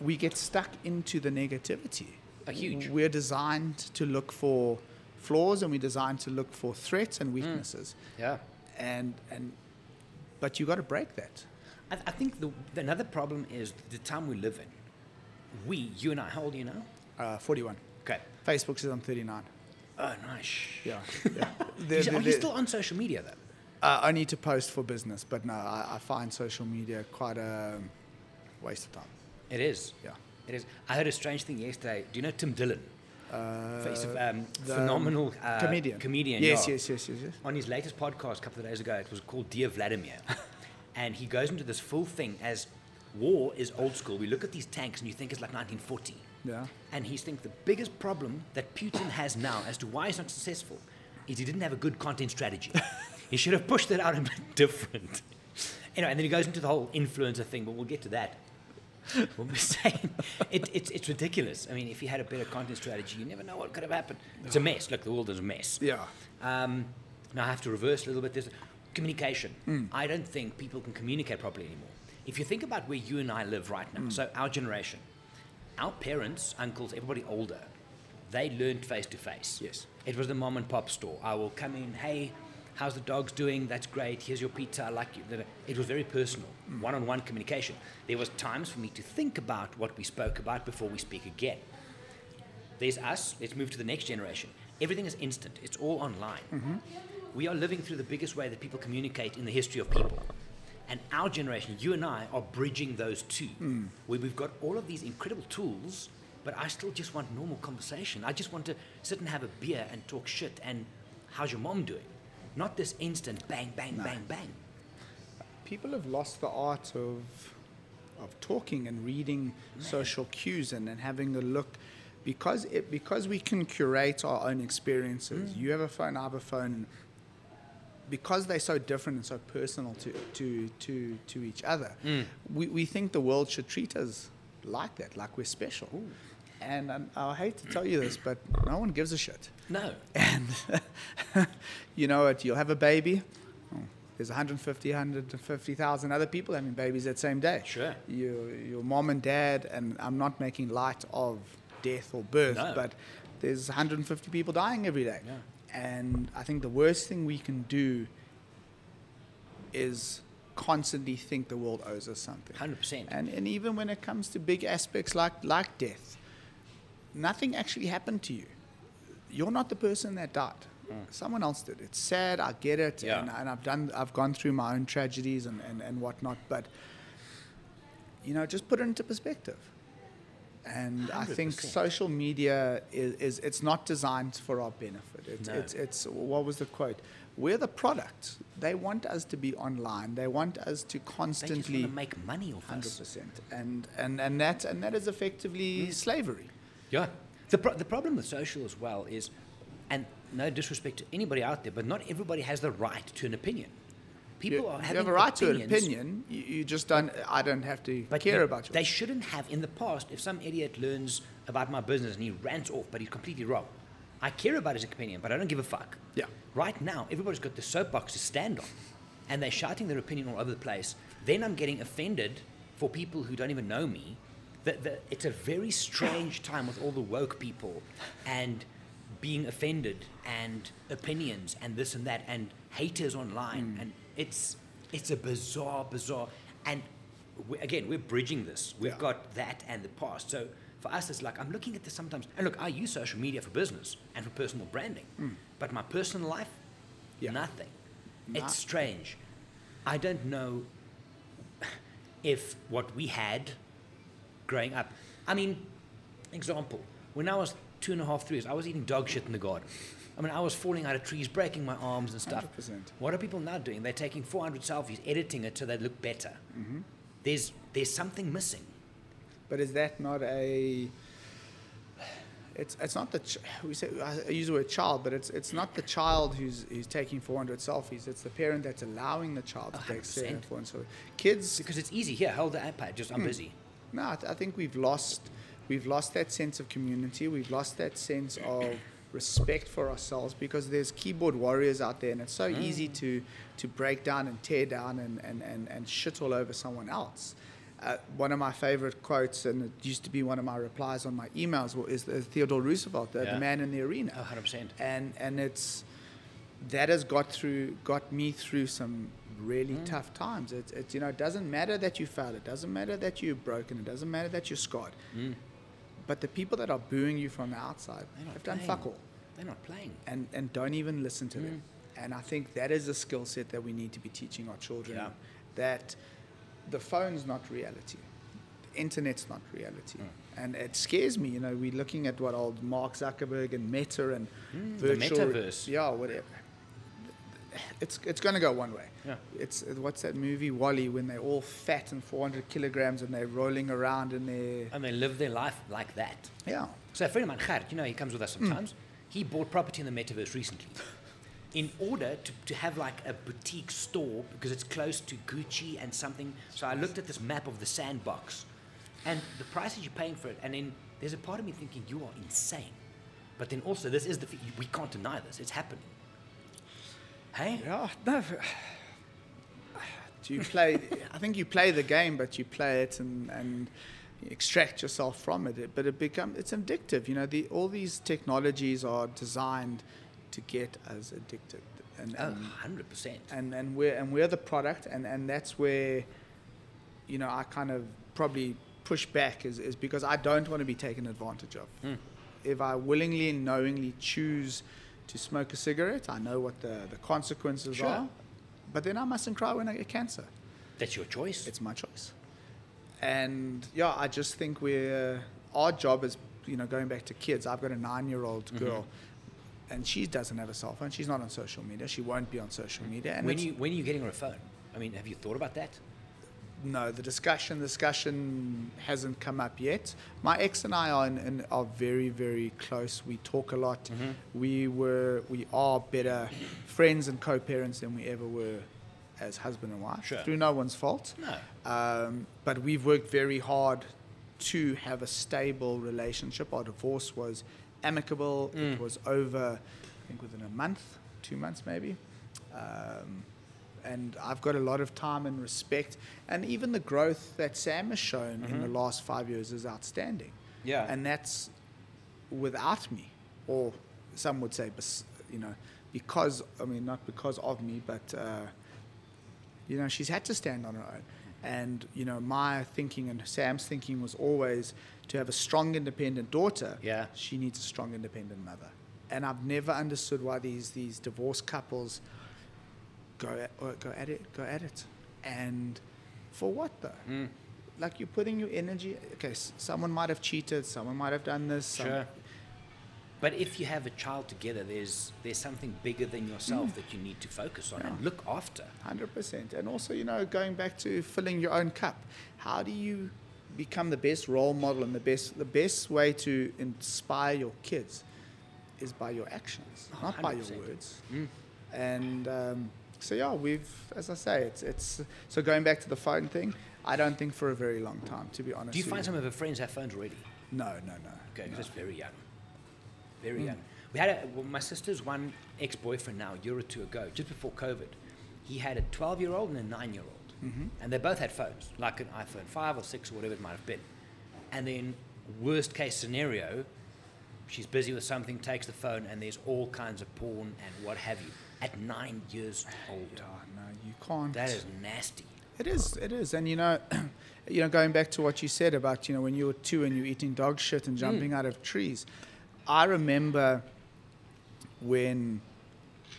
Speaker 2: we get stuck into the negativity.
Speaker 1: A huge.
Speaker 2: we're designed to look for flaws and we're designed to look for threats and hmm. weaknesses.
Speaker 1: Yeah.
Speaker 2: and and but you got to break that
Speaker 1: I, I think the, another problem is the time we live in. We, you and I, how old are you now?
Speaker 2: uh, 41
Speaker 1: Okay.
Speaker 2: facebook says i'm 39
Speaker 1: Oh, nice.
Speaker 2: yeah, *laughs* yeah.
Speaker 1: You
Speaker 2: The-
Speaker 1: say-
Speaker 2: the-
Speaker 1: are you still on social media though?
Speaker 2: Uh, I need to post for business, but no, I, I find social media quite a waste of time.
Speaker 1: It is.
Speaker 2: Yeah.
Speaker 1: It is. I heard a strange thing yesterday. Do you know Tim Dillon?
Speaker 2: Uh,
Speaker 1: Face of um, phenomenal uh,
Speaker 2: comedian.
Speaker 1: Comedian.
Speaker 2: Yes,
Speaker 1: yeah.
Speaker 2: yes, yes, yes, yes.
Speaker 1: On his latest podcast a couple of days ago, it was called Dear Vladimir, *laughs* and he goes into this full thing as war is old school. We look at these tanks and you think it's like 1940.
Speaker 2: Yeah.
Speaker 1: And he's think the biggest problem that Putin has now as to why he's not successful is he didn't have a good content strategy. *laughs* he should have pushed it out a bit *laughs* different. Anyway, and then he goes into the whole influencer thing, but we'll get to that. What we're saying, *laughs* it, it's, it's ridiculous. I mean, if he had a better content strategy, you never know what could have happened. It's a mess. Look, the world is a mess.
Speaker 2: Yeah.
Speaker 1: Um, now I have to reverse a little bit. There's communication.
Speaker 2: Hmm.
Speaker 1: I don't think people can communicate properly anymore. If you think about where you and I live right now,
Speaker 2: Hmm.
Speaker 1: so our generation, our parents, uncles, everybody older, they learned face to face.
Speaker 2: Yes.
Speaker 1: It was the mom and pop store. I will come in, hey, how's the dogs doing? That's great. Here's your pizza. I like you. It was very personal, one on one communication. There was times for me to think about what we spoke about before we speak again. There's us. Let's move to the next generation. Everything is instant. It's all online. We are living through the biggest way that people communicate in the history of people. And our generation, you and I, are bridging those two, hmm. where we've got all of these incredible tools, but I still just want normal conversation. I just want to sit and have a beer and talk shit and how's your mom doing? Not this instant bang, bang, bang, bang.
Speaker 2: People have lost the art of of talking and reading social cues and, and having a look because it because we can curate our own experiences. Hmm. You have a phone, I have a phone. Because they're so different and so personal to to to, to each other, we, we think the world should treat us like that, like we're special. And um, I hate to tell you this, but no one gives a shit.
Speaker 1: No. *laughs*
Speaker 2: And *laughs* you know what? You'll have a baby. Oh, there's 150, 150,000 other people having babies that same day.
Speaker 1: Sure.
Speaker 2: Your, your mom and dad, and I'm not making light of death or birth,
Speaker 1: No.
Speaker 2: but there's 150 people dying every day.
Speaker 1: Yeah.
Speaker 2: And I think the worst thing we can do is constantly think the world owes us something.
Speaker 1: 100%.
Speaker 2: And, and even when it comes to big aspects like, like death, nothing actually happened to you. You're not the person that died. Someone else did. It's sad. I get it,
Speaker 1: Mm. Yeah.
Speaker 2: and, and I've done. I've gone through my own tragedies and, and, and whatnot. But you know, just put it into perspective. And I think social media is, is it's not designed for our benefit. It's,
Speaker 1: No.
Speaker 2: it's it's what was the quote? We're the product. They want us to be online. They want us to
Speaker 1: They just
Speaker 2: constantly
Speaker 1: want to make money off
Speaker 2: Hundred
Speaker 1: us.
Speaker 2: percent, and and and that and that is effectively
Speaker 1: Mm.
Speaker 2: slavery.
Speaker 1: Yeah. The, pro- the problem with social as well is, and no disrespect to anybody out there, but not everybody has the right to an opinion. People
Speaker 2: You,
Speaker 1: are
Speaker 2: you have a right to an opinion. You, you just don't. I don't have to
Speaker 1: But
Speaker 2: care about you.
Speaker 1: They shouldn't have. In the past, if some idiot learns about my business and he rants off, but he's completely wrong, I care about his opinion, but I don't give a fuck.
Speaker 2: Yeah.
Speaker 1: Right now, everybody's got the soapbox to stand on, and they're shouting their opinion all over the place. Then I'm getting offended for people who don't even know me. The, it's a very strange time with all the woke people and being offended and opinions and this and that and haters online hmm. and it's it's a bizarre bizarre and we, again we're bridging this we've
Speaker 2: Yeah.
Speaker 1: got that and the past so for us it's like i'm looking at this sometimes and look i use social media for business and for personal branding hmm. but my personal life
Speaker 2: Yeah.
Speaker 1: nothing
Speaker 2: Nah.
Speaker 1: it's strange i don't know if what we had growing up. I mean, example, when I was two and a half, three years, I was eating dog shit in the garden. I mean, I was falling out of trees, breaking my arms and stuff.
Speaker 2: 100%.
Speaker 1: What are people now doing? They're taking 400 selfies, editing it so they look better.
Speaker 2: Mm-hmm.
Speaker 1: There's, there's something missing.
Speaker 2: But is that not a? It's it's not the ch- we say I use the word child, but it's it's not the child who's who's taking 400 selfies. It's the parent that's allowing the child to take
Speaker 1: hundred percent.
Speaker 2: 400 selfies. Kids,
Speaker 1: Because it's easy. Here, hold the iPad, just I'm busy.
Speaker 2: no, I, th- I think we've lost we've lost that sense of community. We've lost that sense of respect for ourselves because there's keyboard warriors out there, and it's so easy to to break down and tear down and and, and, and shit all over someone else. Uh, one of my favorite quotes, and it used to be one of my replies on my emails, is Theodore Roosevelt, the,
Speaker 1: Yeah.
Speaker 2: the man in the arena
Speaker 1: Oh, 100%.
Speaker 2: and and it's that has got through got me through some really
Speaker 1: Mm.
Speaker 2: tough times. It, it you know it doesn't matter that you failed. It doesn't matter that you're broken. It doesn't matter that you're scarred.
Speaker 1: Mm.
Speaker 2: But the people that are booing you from the outside have done fuck all,
Speaker 1: They're not playing.
Speaker 2: and and don't even listen to them.
Speaker 1: Mm.
Speaker 2: And I think that is a skill set that we need to be teaching our children.
Speaker 1: Yeah.
Speaker 2: That the phone's not reality. The internet's not reality.
Speaker 1: Mm.
Speaker 2: And it scares me, you know, we're looking at what old Mark Zuckerberg and Meta and
Speaker 1: Mm, the
Speaker 2: virtual
Speaker 1: metaverse.
Speaker 2: yeah, whatever. It's it's going to go one way.
Speaker 1: Yeah.
Speaker 2: It's what's that movie WALL-E when they're all fat and 400 kilograms and they're rolling around in their
Speaker 1: And they live their life like that.
Speaker 2: yeah.
Speaker 1: So a friend of mine, Gert, you know, he comes with us sometimes. Mm. He bought property in the metaverse recently. In order to, to have like a boutique store because it's close to Gucci and something. So I looked at this map of the sandbox and the prices you're paying for it. And then there's a part of me thinking, you are insane. But then also, this is the, we can't deny this. It's happening. Hey?
Speaker 2: Yeah, no. *sighs* Do you play? I think you play the game, but you play it and and extract yourself from it. But it become it's addictive. You know, the all these technologies are designed to get us addicted, and
Speaker 1: Oh,
Speaker 2: and,
Speaker 1: 100%.
Speaker 2: and and we're and we're the product, and and that's where, you know, I kind of probably push back is is because I don't want to be taken advantage of.
Speaker 1: Hmm.
Speaker 2: If I willingly and knowingly choose to smoke a cigarette, I know what the the consequences
Speaker 1: Sure.
Speaker 2: are. But then I mustn't cry when I get cancer.
Speaker 1: That's your choice.
Speaker 2: It's my choice. And yeah, I just think we're our job is you know going back to kids. I've got a nine-year-old
Speaker 1: Mm-hmm.
Speaker 2: girl, and she doesn't have a cell phone. She's not on social media. She won't be on social media. And
Speaker 1: when, you, when are you getting her a phone? I mean, have you thought about that?
Speaker 2: No, the discussion discussion hasn't come up yet. My ex and I are in, in, are very very close. We talk a lot.
Speaker 1: Mm-hmm.
Speaker 2: We were we are better friends and co-parents than we ever were as husband and wife.
Speaker 1: Sure.
Speaker 2: Through no one's fault.
Speaker 1: No.
Speaker 2: Um, but we've worked very hard to have a stable relationship. Our divorce was amicable. It was over, I think, within a month, two months maybe. Um, and I've got a lot of time and respect. And even the growth that Sam has shown in the last five years is outstanding.
Speaker 1: Yeah.
Speaker 2: And that's without me, or some would say, you know, because, I mean, not because of me, but, uh, you know, she's had to stand on her own. And, you know, my thinking and Sam's thinking was always to have a strong, independent daughter.
Speaker 1: Yeah.
Speaker 2: She needs a strong, independent mother. And I've never understood why these, these divorced couples go at, go at it, go at it. And for what though?
Speaker 1: Mm.
Speaker 2: Like you're putting your energy, okay, s- someone might have cheated, someone might have done this. some-
Speaker 1: Sure. But if you have a child together, there's there's something bigger than yourself that you need to focus on and look after.
Speaker 2: Hundred percent, and also you know going back to filling your own cup. How do you become the best role model and the best the best way to inspire your kids is by your actions, not by your words.
Speaker 1: Mm.
Speaker 2: And um, so yeah, we've as I say, it's it's so going back to the phone thing. I don't think for a very long time, to be honest.
Speaker 1: Do you find some of her friends have phones already?
Speaker 2: No, no, no.
Speaker 1: Okay, 'cause
Speaker 2: no.
Speaker 1: that's very young. Very
Speaker 2: Mm.
Speaker 1: young. We had a, well, my sister's one ex-boyfriend now, a year or two ago, just before COVID. He had a 12-year-old and a 9-year-old,
Speaker 2: Mm-hmm.
Speaker 1: and they both had phones, like an iPhone 5 or 6 or whatever it might have been. And then, worst case scenario, she's busy with something, takes the phone, and there's all kinds of porn and what have you. At nine years old,
Speaker 2: Yeah, no, you can't.
Speaker 1: that is nasty.
Speaker 2: It is. It is. And you know, *clears throat* you know, going back to what you said about you know when you were two and you were eating dog shit and jumping out of trees, I remember when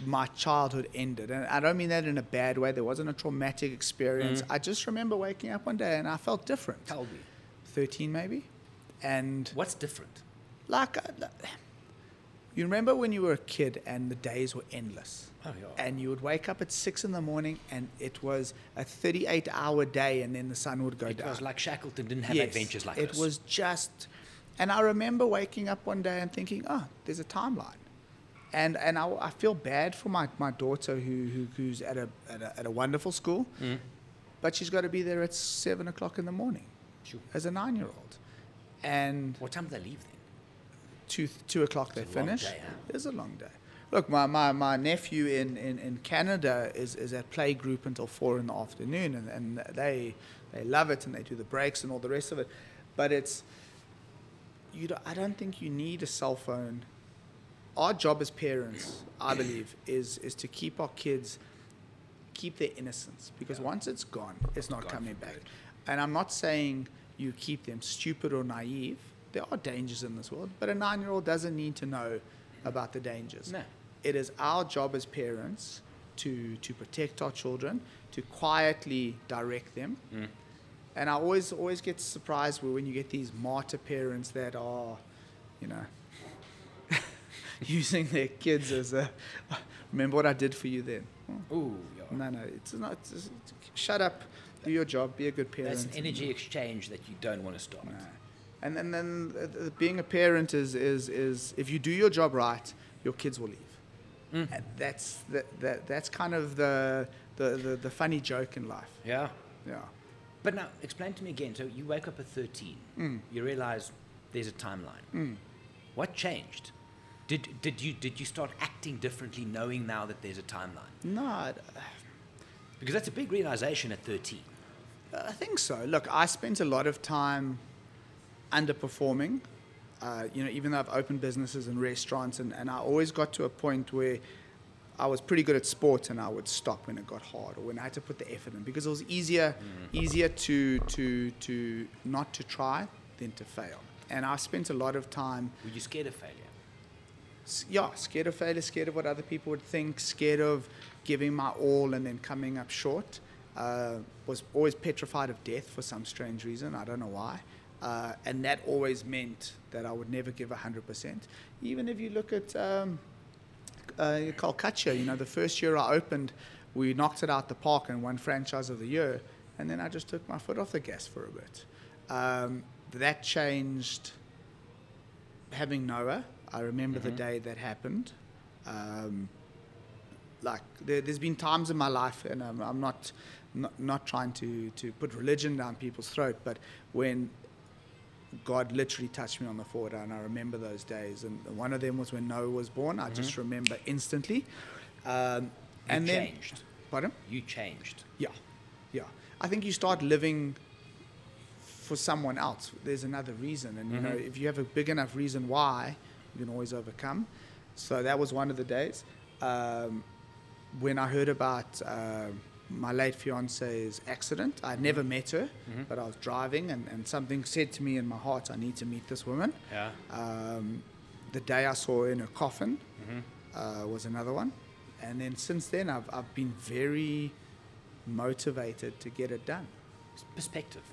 Speaker 2: my childhood ended, and I don't mean that in a bad way. There wasn't a traumatic experience. I just remember waking up one day and I felt different.
Speaker 1: How old were you?
Speaker 2: Thirteen, maybe, and
Speaker 1: What's different?
Speaker 2: like. uh, You remember when you were a kid and the days were endless?
Speaker 1: Oh, yeah.
Speaker 2: And you would wake up at six in the morning and it was a 38 hour day and then the sun would go
Speaker 1: It
Speaker 2: down.
Speaker 1: was like Shackleton didn't have
Speaker 2: Yes,
Speaker 1: adventures like
Speaker 2: it
Speaker 1: this.
Speaker 2: was just, and I remember waking up one day and thinking, oh, there's a timeline. And, and I, I feel bad for my, my daughter who, who, who's at a, at, a, at a wonderful school,
Speaker 1: Mm.
Speaker 2: but she's got to be there at seven o'clock in the morning
Speaker 1: Sure.
Speaker 2: as a nine year old. And
Speaker 1: What time do they leave then?
Speaker 2: Two two o'clock they
Speaker 1: It's a long
Speaker 2: finish.
Speaker 1: day, huh?
Speaker 2: It's a long day. Look, my, my, my nephew in, in, in Canada is, is at play group until four in the afternoon, and, and they they love it and they do the breaks and all the rest of it. But it's you. Don't, I don't think you need a cell phone. Our job as parents, I believe, is is to keep our kids keep their innocence because
Speaker 1: Yeah.
Speaker 2: once it's gone, it's not coming back. And I'm not saying you keep them stupid or naive. There are dangers in this world, but a nine year old doesn't need to know about the dangers.
Speaker 1: No.
Speaker 2: It is our job as parents to, to protect our children, to quietly direct them.
Speaker 1: Mm.
Speaker 2: And I always always get surprised when you get these martyr parents that are, you know, *laughs* using their kids as a. Remember what I did for you then? Oh,
Speaker 1: Ooh, yeah.
Speaker 2: No, no, it's not. It's, it's- shut up, do your job, be a good parent.
Speaker 1: That's an energy exchange that you don't want to stop.
Speaker 2: No. And and then uh, being a parent is, is is if you do your job right, your kids will leave.
Speaker 1: Mm.
Speaker 2: And that's that, that that's kind of the, the the the funny joke in life.
Speaker 1: Yeah.
Speaker 2: Yeah.
Speaker 1: But now, explain to me again. So you wake up at 13.
Speaker 2: Mm.
Speaker 1: You realize there's a timeline.
Speaker 2: Mm.
Speaker 1: What changed? Did, did, you, did you start acting differently knowing now that there's a timeline?
Speaker 2: No,
Speaker 1: Because that's a big realization at 13.
Speaker 2: I think so. Look, I spent a lot of time underperforming. Uh, you know, even though I've opened businesses and restaurants, and, and I always got to a point where I was pretty good at sports, and I would stop when it got hard or when I had to put the effort in because it was easier easier to to to not to try than to fail. And I spent a lot of time
Speaker 1: Were you scared of failure?
Speaker 2: yeah, scared of failure, scared of what other people would think, scared of giving my all and then coming up short. Uh, was always petrified of death for some strange reason. I don't know why. Uh, and that always meant that I would never give 100%. Even if you look at um, uh, Col'Cacchio, you know, the first year I opened, we knocked it out the park and won franchise of the year. And then I just took my foot off the gas for a bit. Um, that changed having Noah, I remember the day that happened. Um, like there, there's been times in my life, and I'm, I'm not, not not trying to to put religion down people's throat, but when God literally touched me on the forehead, and I remember those days. And one of them was when Noah was born. I just remember instantly. Um,
Speaker 1: You
Speaker 2: and then,
Speaker 1: changed.
Speaker 2: pardon?
Speaker 1: You changed.
Speaker 2: Yeah, yeah. I think you start living for someone else. There's another reason, and you know, if you have a big enough reason why, you can always overcome. So that was one of the days. Um, when I heard about uh, my late fiance's accident, I'd never met her, but I was driving, and, and something said to me in my heart, I need to meet this woman.
Speaker 1: Yeah.
Speaker 2: Um, the day I saw her in her coffin uh, was another one. And then since then, I've, I've been very motivated to get it done.
Speaker 1: Perspective.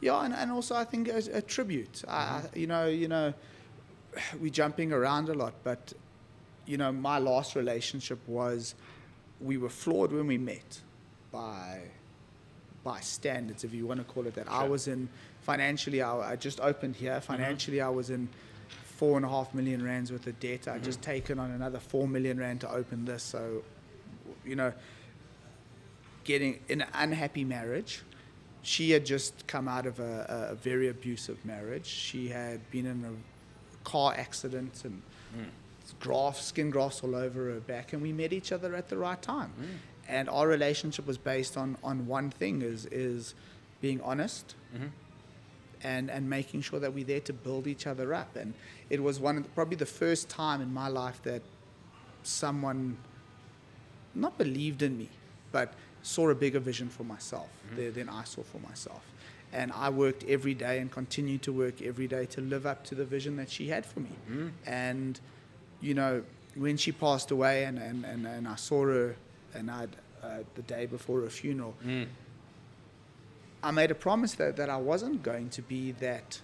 Speaker 2: Yeah, and, and also I think as a tribute. I, I, you know, you know, we're jumping around a lot, but you know, my last relationship was we were flawed when we met by by standards, if you want to call it that. I was in financially. I, I just opened here. Mm-hmm. Financially, I was in four and a half million rands worth of debt. I mm-hmm. just taken on another four million rand to open this. So, you know, getting in an unhappy marriage. She had just come out of a, a very abusive marriage. She had been in a car accident and mm. Grafts, skin grafts all over her back, and we met each other at the right time. Mm. And our relationship was based on, on one thing: is is being honest mm-hmm. and, and making sure that we're there to build each other up. And it was one of the, probably the first time in my life that someone not believed in me, but saw a bigger vision for myself mm-hmm. there than I saw for myself. And I worked every day and continued to work every day to live up to the vision that she had for me. Mm. And, you know, when she passed away and, and, and, and I saw her and I'd, uh, the day before her funeral, I made a promise that, that I wasn't going to be that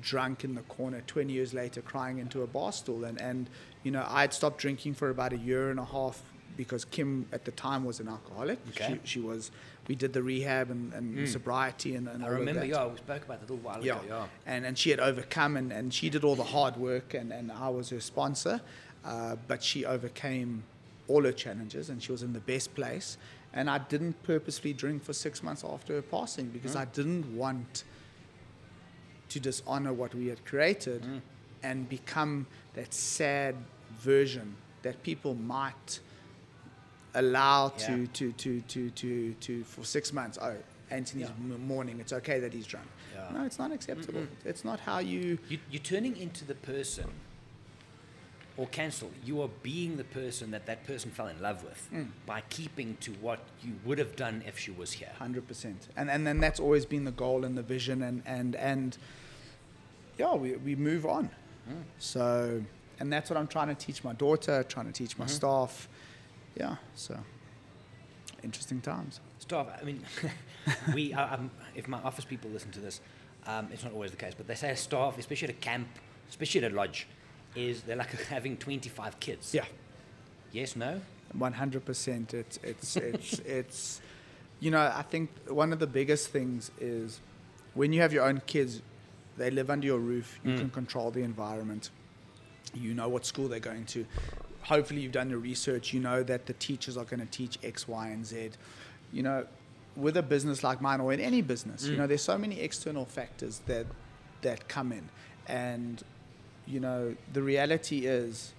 Speaker 2: drunk in the corner 20 years later crying into a bar stool. And, and you know, I'd stopped drinking for about a year and a half because Kim at the time was an alcoholic.
Speaker 1: Okay.
Speaker 2: She, she was, we did the rehab and, and hmm. sobriety and, and
Speaker 1: I remember, yeah, we spoke about that a little while
Speaker 2: Yeah.
Speaker 1: ago. Yeah.
Speaker 2: And, and she had overcome and, and she did all the hard work and, and I was her sponsor. Uh, but she overcame all her challenges and she was in the best place. And I didn't purposely drink for six months after her passing because hmm. I didn't want to dishonor what we had created hmm. and become that sad version that people might allow
Speaker 1: Yeah.
Speaker 2: to, to, to, to, to, to, for six months. Oh, Anthony's
Speaker 1: Yeah.
Speaker 2: mourning. It's okay that he's drunk.
Speaker 1: Yeah.
Speaker 2: No, it's not acceptable. It's not how you.
Speaker 1: You, you're turning into the person, or cancel. You are being the person that that person fell in love with
Speaker 2: Mm.
Speaker 1: by keeping to what you would have done if she was here.
Speaker 2: Hundred percent, and and then that's always been the goal and the vision, and and and yeah, we we move on. So, and that's what I'm trying to teach my daughter, trying to teach my staff. Yeah, so interesting times.
Speaker 1: Staff, I mean, *laughs* we, I, I'm, if my office people listen to this, um, it's not always the case, but they say staff, especially at a camp, especially at a lodge, is they're like *laughs* having 25 kids.
Speaker 2: Yeah,
Speaker 1: Yes, no?
Speaker 2: one hundred percent. It's it's it's *laughs* it's. You know, I think one of the biggest things is when you have your own kids, they live under your roof. You can control the environment. You know what school they're going to. Hopefully, you've done your research. You know that the teachers are going to teach X, Y, and Z. You know, with a business like mine or in any business, you mm. know, there's so many external factors that that come in, and you know, the reality is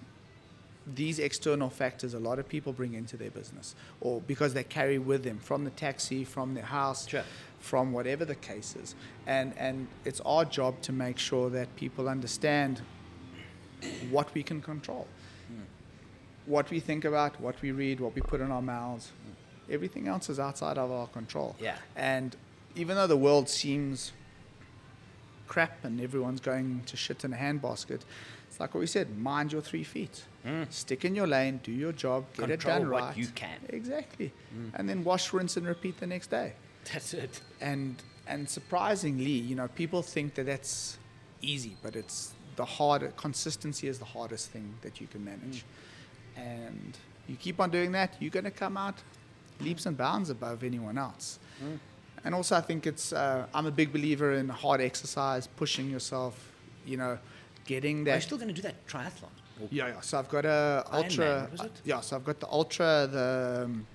Speaker 2: these external factors a lot of people bring into their business or because they carry with them from the taxi from their house
Speaker 1: Sure.
Speaker 2: from whatever the case is and and it's our job to make sure that people understand what we can control what we think about what we read what we put in our mouths everything else is outside of our control
Speaker 1: Yeah.
Speaker 2: and even though the world seems crap and everyone's going to shit in a handbasket, it's like what we said mind your three feet. Hmm. Stick in your lane, do your job, get it
Speaker 1: Control
Speaker 2: done
Speaker 1: what
Speaker 2: right.
Speaker 1: you can.
Speaker 2: Exactly. Hmm. And then wash, rinse, and repeat the next day.
Speaker 1: That's it.
Speaker 2: And, and surprisingly, you know, people think that that's easy, but it's the hard consistency is the hardest thing that you can manage. Hmm. And you keep on doing that, you're going to come out leaps and bounds above anyone else. And also, I think it's, uh, I'm a big believer in hard exercise, pushing yourself, you know, getting that.
Speaker 1: Are you still going to do that triathlon?
Speaker 2: Yeah, yeah. So I've got a ultra.
Speaker 1: was it?
Speaker 2: yeah, so I've got the ultra, the, um,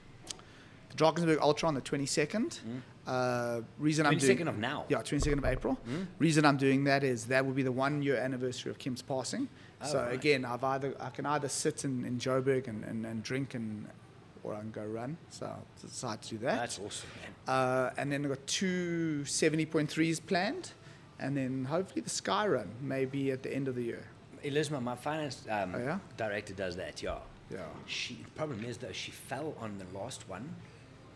Speaker 2: the Drakensberg Ultra on the 22nd. Uh, reason I'm doing
Speaker 1: 22nd of now?
Speaker 2: Yeah, 22nd of April. Reason I'm doing that is that will be the one year anniversary of Kim's passing.
Speaker 1: Oh,
Speaker 2: so
Speaker 1: right.
Speaker 2: again, I've either I can either sit in, in Joburg and, and, and drink and or I can go run. So I decided to do that.
Speaker 1: That's awesome, man.
Speaker 2: Uh, and then I've got two 70.3s planned, and then hopefully the Sky Run maybe at the end of the year.
Speaker 1: Elizabeth, my finance um,
Speaker 2: Oh, yeah?
Speaker 1: director, does that, yeah.
Speaker 2: Yeah.
Speaker 1: She, the problem is, though, she fell on the last one,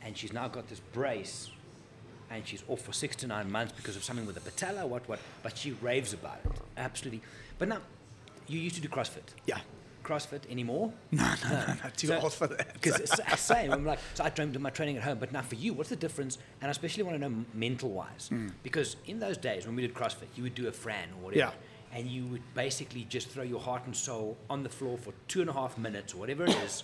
Speaker 1: and she's now got this brace, and she's off for six to nine months because of something with the patella, what, what. But she raves about it, absolutely. But now, you used to do CrossFit.
Speaker 2: Yeah.
Speaker 1: CrossFit anymore? *laughs*
Speaker 2: No, no, no, no too
Speaker 1: So-
Speaker 2: old for that.
Speaker 1: Because same, I'm like, so I do my training at home, but now for you, what's the difference? And I especially want to know mental wise, hmm. because in those days when we did CrossFit, you would do a Fran or whatever,
Speaker 2: Yeah.
Speaker 1: and you would basically just throw your heart and soul on the floor for two and a half minutes or whatever it is,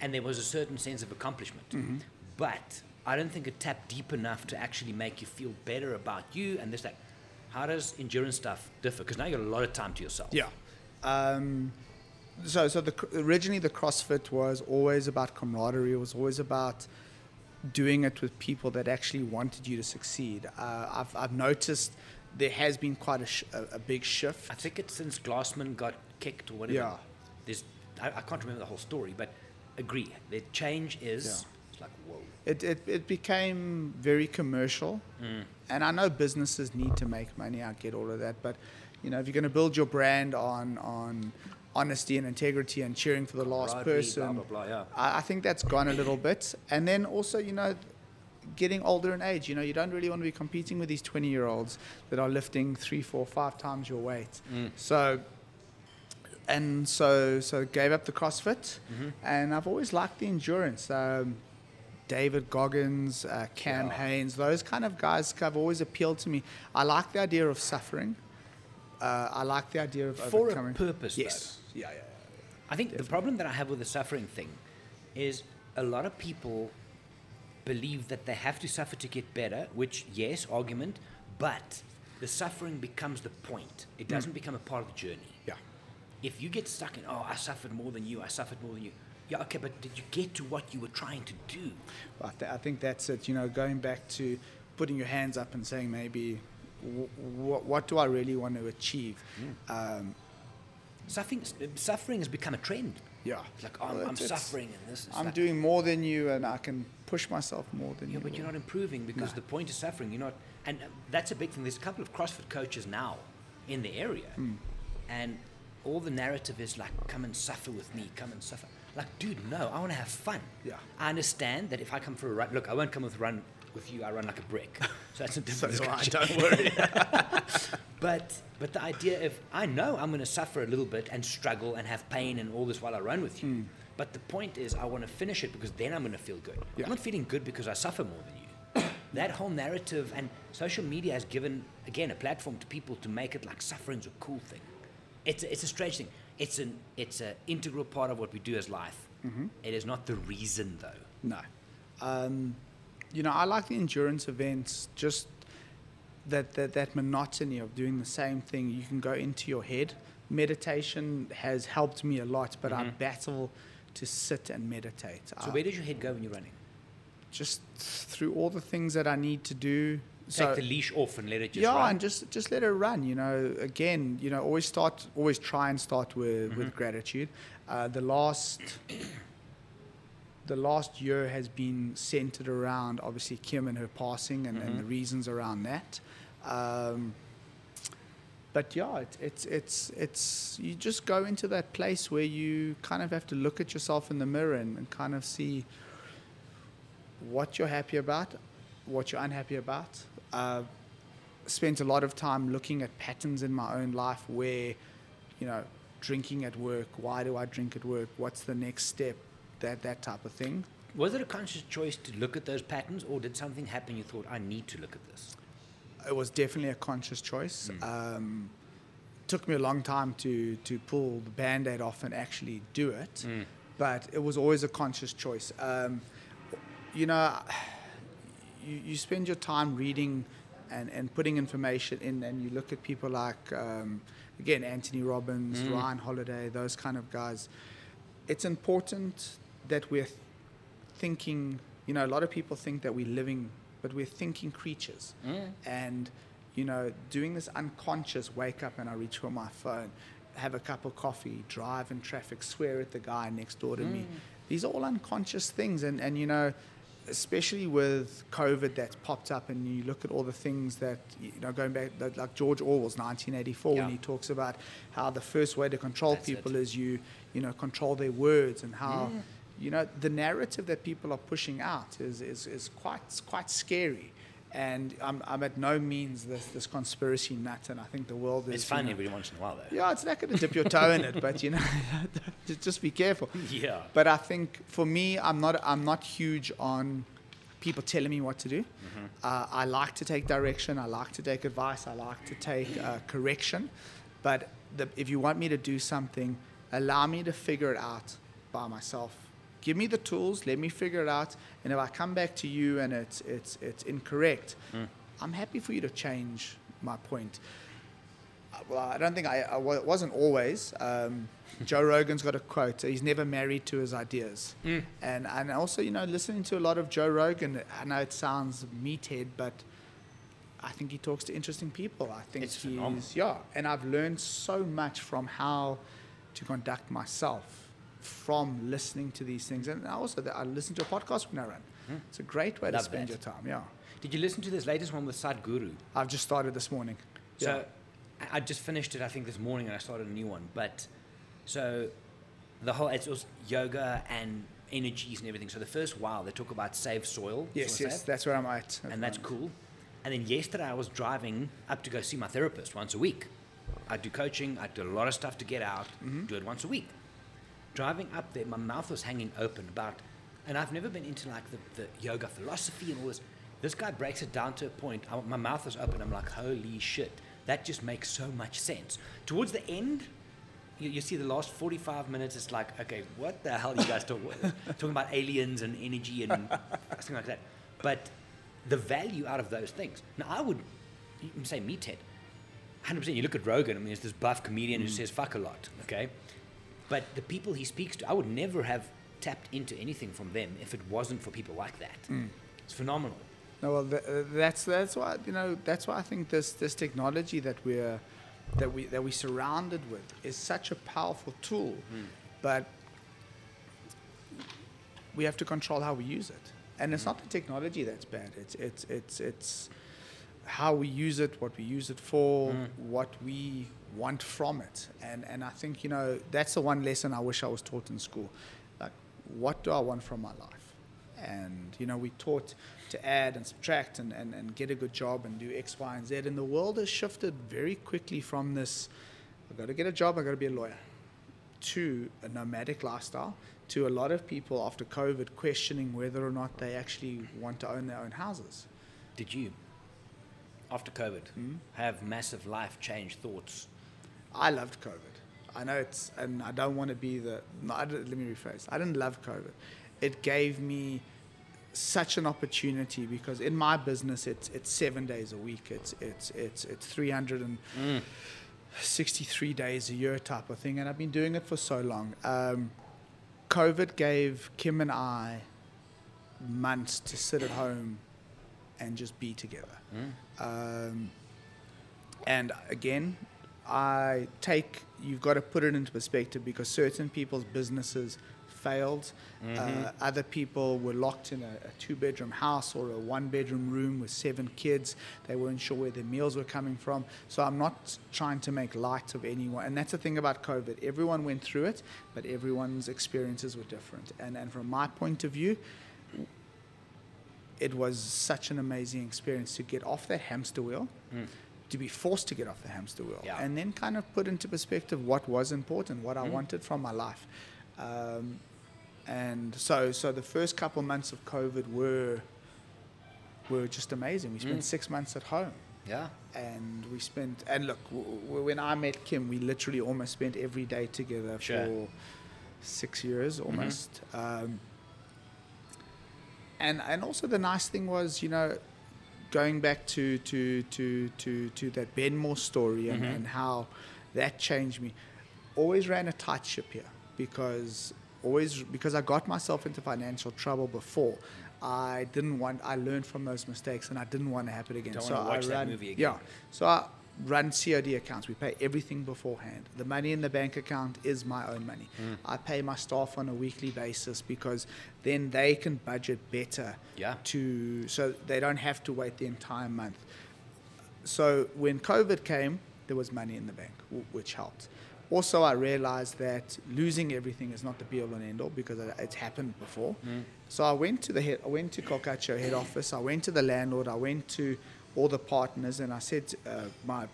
Speaker 1: and there was a certain sense of accomplishment. Mm-hmm. But I don't think it tapped deep enough to actually make you feel better about you and this that. How does endurance stuff differ? Because now you got a lot of time to yourself.
Speaker 2: Yeah. Um, so, so the originally the CrossFit was always about camaraderie. It was always about doing it with people that actually wanted you to succeed. Uh, I've, I've noticed there has been quite a, sh- a, a big shift.
Speaker 1: I think it's since Glassman got kicked or whatever.
Speaker 2: Yeah.
Speaker 1: There's, I, I can't remember the whole story, but agree. The change is It's like, whoa.
Speaker 2: It, it, it became very commercial. Mm. And I know businesses need to make money. I get all of that. But, you know, if you're going to build your brand on, on honesty and integrity and cheering for the last person,
Speaker 1: blah, blah, blah, yeah.
Speaker 2: I, I think that's gone a little bit. And then also, you know, getting older in age, you know, you don't really want to be competing with these 20 year olds that are lifting three, four, five times your weight. Mm. So, and so, so gave up the CrossFit, mm-hmm. and I've always liked the endurance. Um, David Goggins, uh, Cam
Speaker 1: Yeah.
Speaker 2: Hanes, those kind of guys have always appealed to me. I like the idea of suffering. Uh, I like the idea of
Speaker 1: For a
Speaker 2: overcoming.
Speaker 1: purpose,
Speaker 2: Yes. Yeah, yeah,
Speaker 1: I think the problem that I have with the suffering thing is a lot of people believe that they have to suffer to get better, which, yes, argument, but the suffering becomes the point. It doesn't become a part of the journey.
Speaker 2: yeah.
Speaker 1: If you get stuck in, oh, I suffered more than you, I suffered more than you. Yeah, okay, but did you get to what you were trying to do?
Speaker 2: I, th- I think that's it. You know, going back to putting your hands up and saying maybe, w- w- what do I really want to achieve? Um,
Speaker 1: Suffering, suffering has become a trend.
Speaker 2: yeah.
Speaker 1: It's like, oh, I'm,
Speaker 2: Well,
Speaker 1: I'm suffering and this.
Speaker 2: I'm
Speaker 1: like,
Speaker 2: doing more than you, and I can push myself more than
Speaker 1: Yeah,
Speaker 2: you.
Speaker 1: but you're not improving because
Speaker 2: No.
Speaker 1: the point is suffering. You're not, and that's a big thing. There's a couple of CrossFit coaches now in the area,
Speaker 2: Hmm.
Speaker 1: and all the narrative is like, "Come and suffer with me. Come and suffer." Like, dude, no, I want to have fun.
Speaker 2: Yeah.
Speaker 1: I understand that if I come for a run, look, I won't come with run with you. I run like a brick, so that's a *laughs*
Speaker 2: So
Speaker 1: different
Speaker 2: Do I, don't worry. *laughs*
Speaker 1: But but the idea of I know I'm going to suffer a little bit and struggle and have pain and all this while I run with you. Hmm. But the point is I want to finish it because then I'm going to feel good.
Speaker 2: Yeah.
Speaker 1: I'm not feeling good because I suffer more than you. *coughs* that whole narrative and social media has given again a platform to people to make it like suffering's a cool thing. It's a, it's a strange thing. It's an it's an integral part of what we do as life.
Speaker 2: Mm-hmm.
Speaker 1: It is not the reason though.
Speaker 2: No. Um, you know, I like the endurance events, just that, that, that monotony of doing the same thing. You can go into your head. Meditation has helped me a lot, but I battle to sit and meditate.
Speaker 1: So
Speaker 2: I-
Speaker 1: where does your head go when you're running?
Speaker 2: just through all the things that I need to do.
Speaker 1: Take the leash off and let it just
Speaker 2: yeah,
Speaker 1: run.
Speaker 2: and just just let it run. You know, again, you know, always start, always try and start with
Speaker 1: Mm-hmm.
Speaker 2: with gratitude. Uh, the last *coughs* the last year has been centered around obviously Kim and her passing and,
Speaker 1: Mm-hmm.
Speaker 2: and the reasons around that. Um, but yeah, it, it's it's it's you just go into that place where you kind of have to look at yourself in the mirror and, and kind of see what you're happy about, what you're unhappy about. Uh, spent a lot of time looking at patterns in my own life where, you know, drinking at work. Why do I drink at work? What's the next step? That that type of thing.
Speaker 1: Was it a conscious choice to look at those patterns, or did something happen? You thought, I need to look at this.
Speaker 2: It was definitely a conscious choice. Um, took me a long time to to pull the band-aid off and actually do it, but it was always a conscious choice. Um, you know, you, you spend your time reading and, and putting information in, and you look at people like, um, again, Anthony Robbins, mm. Ryan Holiday, those kind of guys. It's important that we're thinking, you know, a lot of people think that we're living, but we're thinking creatures. Mm. And, you know, doing this unconscious wake up and I reach for my phone, have a cup of coffee, drive in traffic, swear at the guy next door to me. Mm. These are all unconscious things. And, and, you know, especially with COVID that's popped up, and you look at all the things that, you know, going back, like George Orwell's 1984,
Speaker 1: Yeah.
Speaker 2: when he talks about how the first way to control
Speaker 1: That's
Speaker 2: people is you, you know, control their words and how, you know, the narrative that people are pushing out is, is, is quite, quite scary. And I'm, I'm at no means this, this conspiracy nut, and I think the world is.
Speaker 1: It's
Speaker 2: you know-
Speaker 1: every once in a while, though.
Speaker 2: yeah, it's not going to dip your toe in it, but you know, *laughs* just- just be careful.
Speaker 1: Yeah.
Speaker 2: But I think for me, I'm not I'm not huge on people telling me what to do. Uh, I like to take direction. I like to take advice. I like to take uh, correction. But the, if you want me to do something, allow me to figure it out by myself. Give me the tools. Let me figure it out. And if I come back to you and it's it's it's incorrect, I'm happy for you to change my point. Uh, Well, I don't think I, I wa- wasn't always. Um, *laughs* Joe Rogan's got a quote. He's never married to his ideas, and and also you know listening to a lot of Joe Rogan. I know it sounds meathead, but I think he talks to interesting people. I think
Speaker 1: It's
Speaker 2: he's
Speaker 1: phenomenal.
Speaker 2: yeah, and I've learned so much from how to conduct myself from listening to these things. And also, that I listen to a podcast when I run. It's a great way
Speaker 1: Love
Speaker 2: to spend
Speaker 1: that.
Speaker 2: your time. Yeah.
Speaker 1: Did you listen to this latest one with Sadhguru?
Speaker 2: I've just started this morning.
Speaker 1: So
Speaker 2: Yeah.
Speaker 1: I just finished it, I think, this morning, and I started a new one. But so the whole it's also yoga and energies and everything. So the first while they talk about save soil.
Speaker 2: Yes, yes,
Speaker 1: save,
Speaker 2: that's where I'm at. at
Speaker 1: and that's cool. And then yesterday I was driving up to go see my therapist once a week. I do coaching. I do a lot of stuff to get out.
Speaker 2: Mm-hmm.
Speaker 1: Do it once a week. Driving up there, my mouth was hanging open about, and I've never been into like the, the yoga philosophy and all this. This guy breaks it down to a point. I, my mouth was open. I'm like, holy shit, that just makes so much sense. Towards the end, you, you see the last 45 minutes. It's like, okay, what the hell are you guys talking *laughs* talking about aliens and energy and something like that. But the value out of those things. Now, I would you can say meathead. 100%. You look at Rogan, I mean, it's this buff comedian who mm. says fuck a lot, okay? But the people he speaks to, I would never have tapped into anything from them if it wasn't for people like that. Hmm. It's phenomenal.
Speaker 2: No, well, th- uh, that's that's why you know that's why I think this this technology that we're that we that we're surrounded with is such a powerful tool, hmm. but we have to control how we use it. And it's hmm. not the technology that's bad. It's it's it's it's how we use it, what we use it for, what we want from it. And and I think you know that's the one lesson I wish I was taught in school. Like, what do I want from my life? And you know, we taught to add and subtract and, and, and get a good job and do X, Y, and Z. And the world has shifted very quickly from this I've got to get a job, I've got to be a lawyer, to a nomadic lifestyle, to a lot of people after COVID questioning whether or not they actually want to own their own houses.
Speaker 1: Did you, after COVID, hmm? have massive life change thoughts?
Speaker 2: I loved COVID. I know it's, and I don't want to be the, no, I let me rephrase. I didn't love COVID. It gave me such an opportunity because in my business, it's, it's seven days a week. It's, it's, it's, it's 363 days a year type of thing. And I've been doing it for so long. Um, COVID gave Kim and I months to sit at home and just be together. Um, and again, I take, you've got to put it into perspective because certain people's businesses failed. Uh, other people were locked in a, a two bedroom house or a one bedroom room with seven kids. They weren't sure where their meals were coming from. So I'm not trying to make light of anyone. And that's the thing about COVID. Everyone went through it, but everyone's experiences were different. And, and from my point of view, it was such an amazing experience to get off that hamster wheel, to be forced to get off the hamster wheel,
Speaker 1: Yeah.
Speaker 2: and then kind of put into perspective what was important, what I wanted from my life. Um, and so, so the first couple months of COVID were were just amazing. We spent six months at home,
Speaker 1: Yeah.
Speaker 2: and we spent. And look, w- w- when I met Kim, we literally almost spent every day together
Speaker 1: Sure.
Speaker 2: for six years almost. Um, and and also the nice thing was, you know, going back to to to to to that Benmore story and, mm-hmm. and how that changed me. Always ran a tight ship here because always because I got myself into financial trouble before. I didn't want. I learned from those mistakes, and I didn't want to happen again.
Speaker 1: Don't
Speaker 2: so
Speaker 1: wanna watch
Speaker 2: I
Speaker 1: that movie again.
Speaker 2: Yeah. So I run COD accounts. We pay everything beforehand. The money in the bank account is my own money.
Speaker 1: Mm.
Speaker 2: I pay my staff on a weekly basis because then they can budget better.
Speaker 1: Yeah.
Speaker 2: To so they don't have to wait the entire month. So when COVID came, there was money in the bank, w- which helped. Also, I realized that losing everything is not the be all and end all because it- it's happened before. So I went to the head, I went to Col'Cacchio head office. I went to the landlord. I went to all the partners, and I said to, uh, my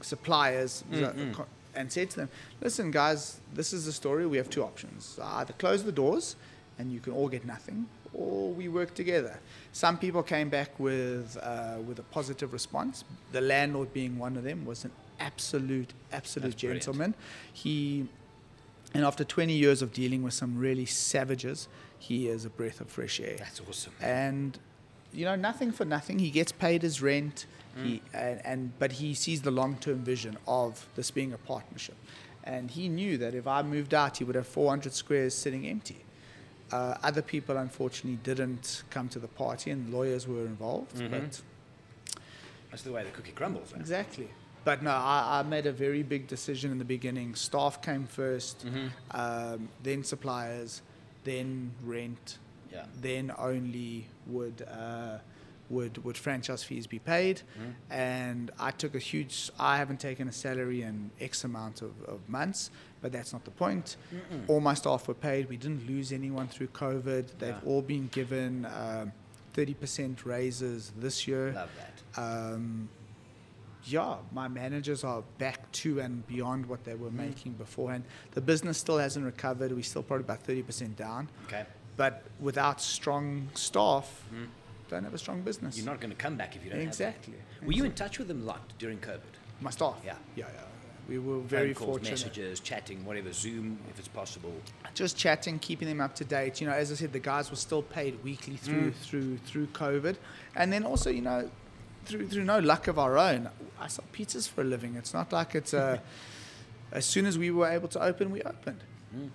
Speaker 2: suppliers co- and said to them, "Listen, guys, this is the story. We have two options: either close the doors, and you can all get nothing, or we work together." Some people came back with uh, with a positive response. The landlord, being one of them, was an absolute absolute
Speaker 1: That's brilliant.
Speaker 2: gentleman. He and after 20 years of dealing with some really savages, he is a breath of fresh air
Speaker 1: That's awesome.
Speaker 2: and you know nothing for nothing he gets paid his rent he and, and but he sees the long-term vision of this being a partnership and he knew that if i moved out he would have 400 squares sitting empty uh, other people unfortunately didn't come to the party and lawyers were involved but
Speaker 1: That's the way the cookie crumbles. eh?
Speaker 2: exactly but no, I, I made a very big decision in the beginning. Staff came 1st
Speaker 1: Mm-hmm.
Speaker 2: um, then suppliers, then rent,
Speaker 1: Yeah.
Speaker 2: then only would uh, would would franchise fees be paid.
Speaker 1: Mm-hmm.
Speaker 2: And I took a huge. I haven't taken a salary in X amount of, of months, but that's not the point. All my staff were paid. We didn't lose anyone through COVID. They've
Speaker 1: Yeah.
Speaker 2: all been given um, thirty percent raises this year.
Speaker 1: Love that.
Speaker 2: Um, yeah, my managers are back to and beyond what they were
Speaker 1: Mm.
Speaker 2: making beforehand. The business still hasn't recovered. We're still probably about 30% down.
Speaker 1: Okay.
Speaker 2: But without strong staff, don't have a strong business.
Speaker 1: Mm. You're not going to come back if you don't have
Speaker 2: exactly.
Speaker 1: Were you in touch with them a lot during COVID?
Speaker 2: My staff?
Speaker 1: Yeah.
Speaker 2: Yeah, yeah. We were very
Speaker 1: Phone calls,
Speaker 2: fortunate.
Speaker 1: messages, chatting, whatever, Zoom if it's possible.
Speaker 2: just chatting, keeping them up to date. You know, as I said, the guys were still paid weekly through
Speaker 1: Mm.
Speaker 2: through through COVID, and then also, you know, through through no luck of our own, I sell pizzas for a living. It's not like it's a. *laughs* as soon as we were able to open, we opened.
Speaker 1: Mm.